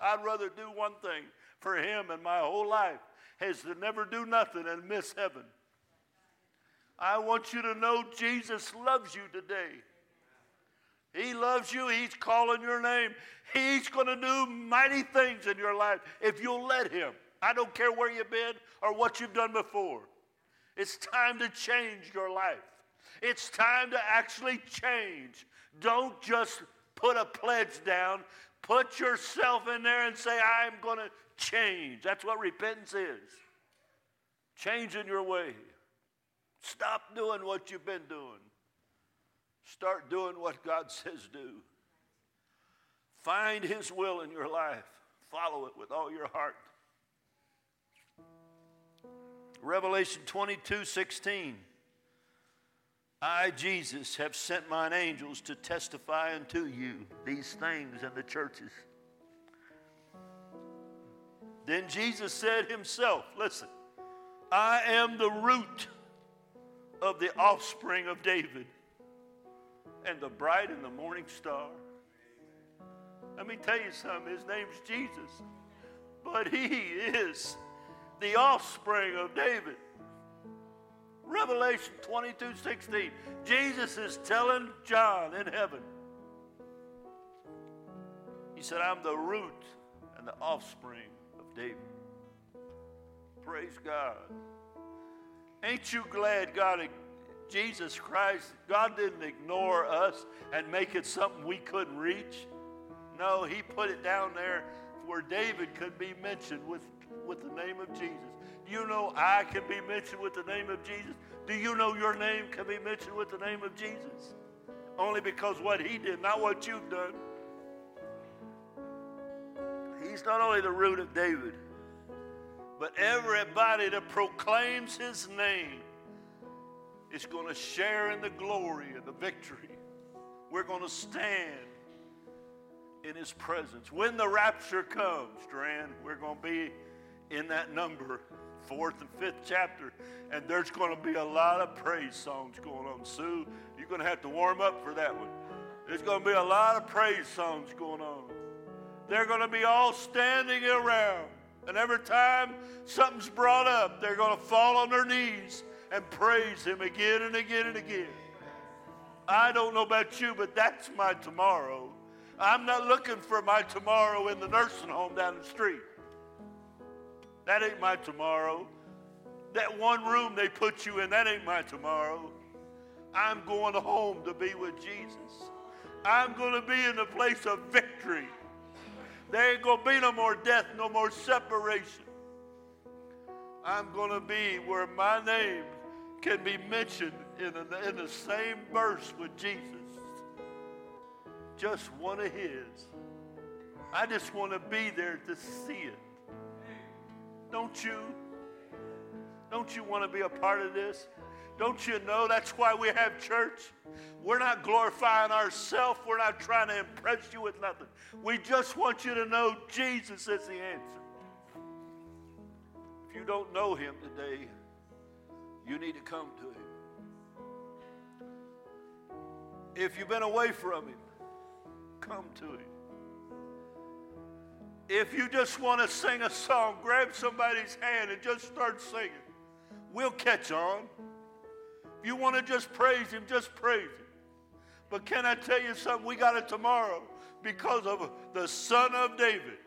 Speaker 4: I'd rather do one thing for Him in my whole life is to never do nothing and miss heaven. I want you to know Jesus loves you today. He loves you. He's calling your name. He's going to do mighty things in your life if you'll let Him. I don't care where you've been or what you've done before. It's time to change your life. It's time to actually change. Don't just put a pledge down. Put yourself in there and say, I'm going to change. That's what repentance is. Changing your way. Stop doing what you've been doing. Start doing what God [laughs] says do. Find His will in your life. Follow it with all your heart. Revelation 22 16. I, Jesus, have sent mine angels to testify unto you these things in the churches. Then Jesus said himself, Listen, I am the root of the offspring of David and the bright and the morning star. Let me tell you something, his name's Jesus, but he is the offspring of David. Revelation 22 16. Jesus is telling John in heaven, He said, I'm the root and the offspring of David. Praise God. Ain't you glad God, Jesus Christ, God didn't ignore us and make it something we couldn't reach? No, He put it down there where David could be mentioned with, with the name of Jesus. Do you know I can be mentioned with the name of Jesus? Do you know your name can be mentioned with the name of Jesus? Only because what He did, not what you've done. He's not only the root of David, but everybody that proclaims his name is going to share in the glory and the victory. We're going to stand in his presence. When the rapture comes, Duran, we're going to be in that number, fourth and fifth chapter, and there's going to be a lot of praise songs going on. Sue, you're going to have to warm up for that one. There's going to be a lot of praise songs going on. They're going to be all standing around and every time something's brought up, they're going to fall on their knees and praise Him again and again and again. I don't know about you, but that's my tomorrow. I'm not looking for my tomorrow in the nursing home down the street. That ain't my tomorrow. That one room they put you in, that ain't my tomorrow. I'm going home to be with Jesus. I'm going to be in the place of victory. There ain't going to be no more death, no more separation. I'm going to be where my name can be mentioned in the, in the same verse with Jesus. Just one of his. I just want to be there to see it. Don't you? Don't you want to be a part of this? Don't you know that's why we have church? We're not glorifying ourselves. We're not trying to impress you with nothing. We just want you to know Jesus is the answer. If you don't know him today, you need to come to him. If you've been away from him, come to him. If you just want to sing a song, grab somebody's hand and just start singing. We'll catch on. You want to just praise him, just praise him. But can I tell you something? We got it tomorrow because of the Son of David.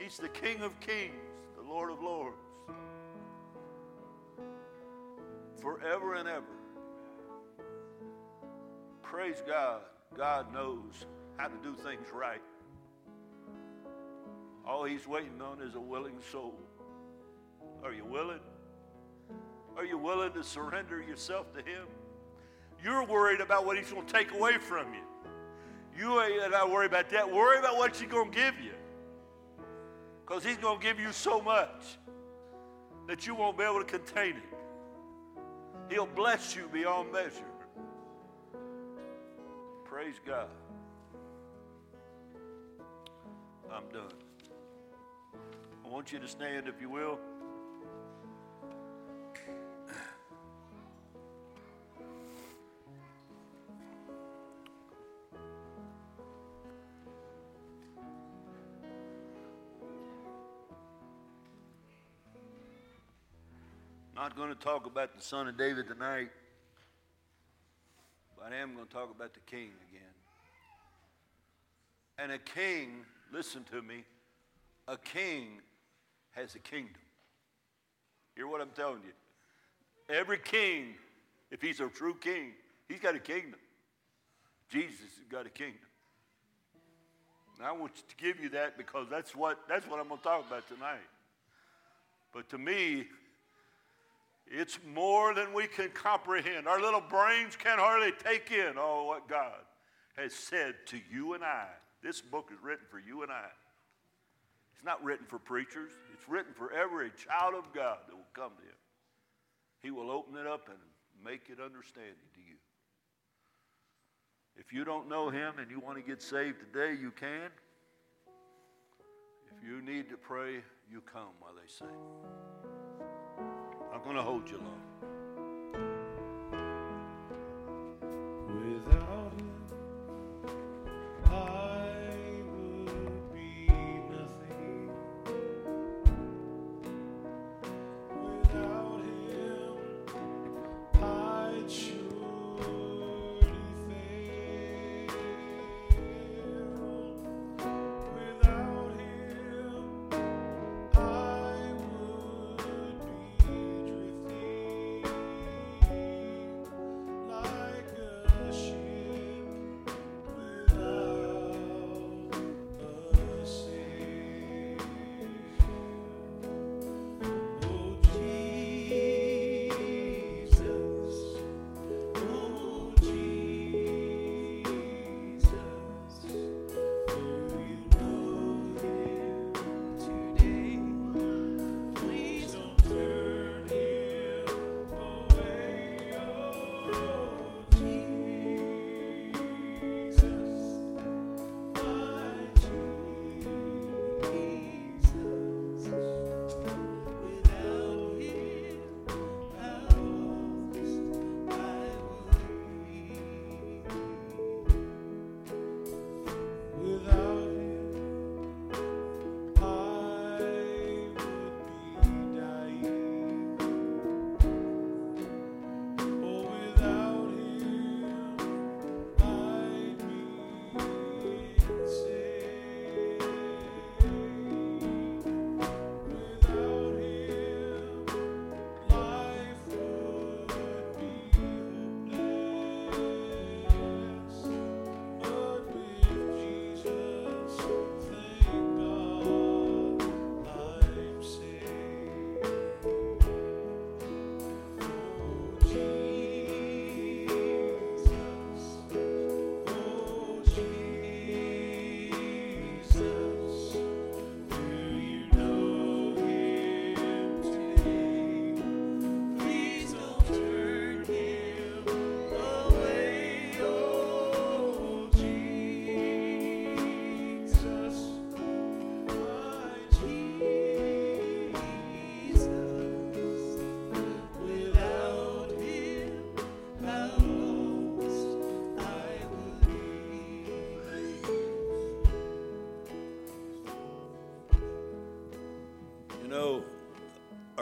Speaker 4: He's the King of Kings, the Lord of Lords. Forever and ever. Praise God. God knows how to do things right. All he's waiting on is a willing soul. Are you willing? Are you willing to surrender yourself to him? You're worried about what he's going to take away from you. You ain't not worried about that. Worry about what he's going to give you. Because he's going to give you so much that you won't be able to contain it. He'll bless you beyond measure. Praise God. I'm done. I want you to stand, if you will. Not going to talk about the son of David tonight, but I am going to talk about the king again. And a king, listen to me, a king has a kingdom. Hear what I'm telling you? Every king, if he's a true king, he's got a kingdom. Jesus has got a kingdom. And I want to give you that because that's what, that's what I'm going to talk about tonight. But to me, it's more than we can comprehend. Our little brains can't hardly take in all what God has said to you and I. This book is written for you and I. It's not written for preachers, it's written for every child of God that will come to Him. He will open it up and make it understanding to you. If you don't know Him and you want to get saved today, you can. If you need to pray, you come while they sing. I'm going to hold you long.
Speaker 2: Without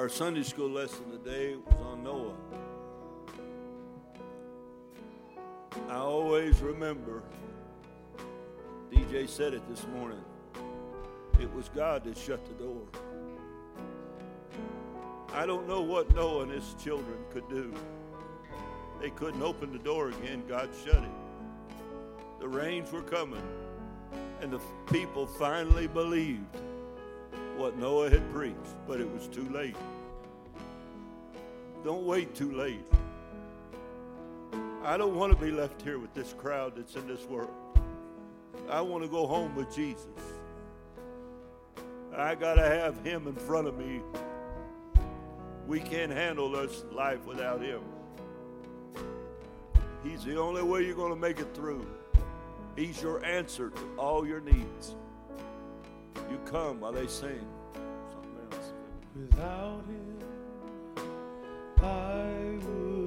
Speaker 4: Our Sunday school lesson today was on Noah. I always remember, DJ said it this morning, it was God that shut the door. I don't know what Noah and his children could do. They couldn't open the door again, God shut it. The rains were coming, and the people finally believed what Noah had preached, but it was too late. Don't wait too late. I don't want to be left here with this crowd that's in this world. I want to go home with Jesus. I got to have him in front of me. We can't handle this life without him. He's the only way you're going to make it through. He's your answer to all your needs. You come while they sing.
Speaker 2: Without him, I would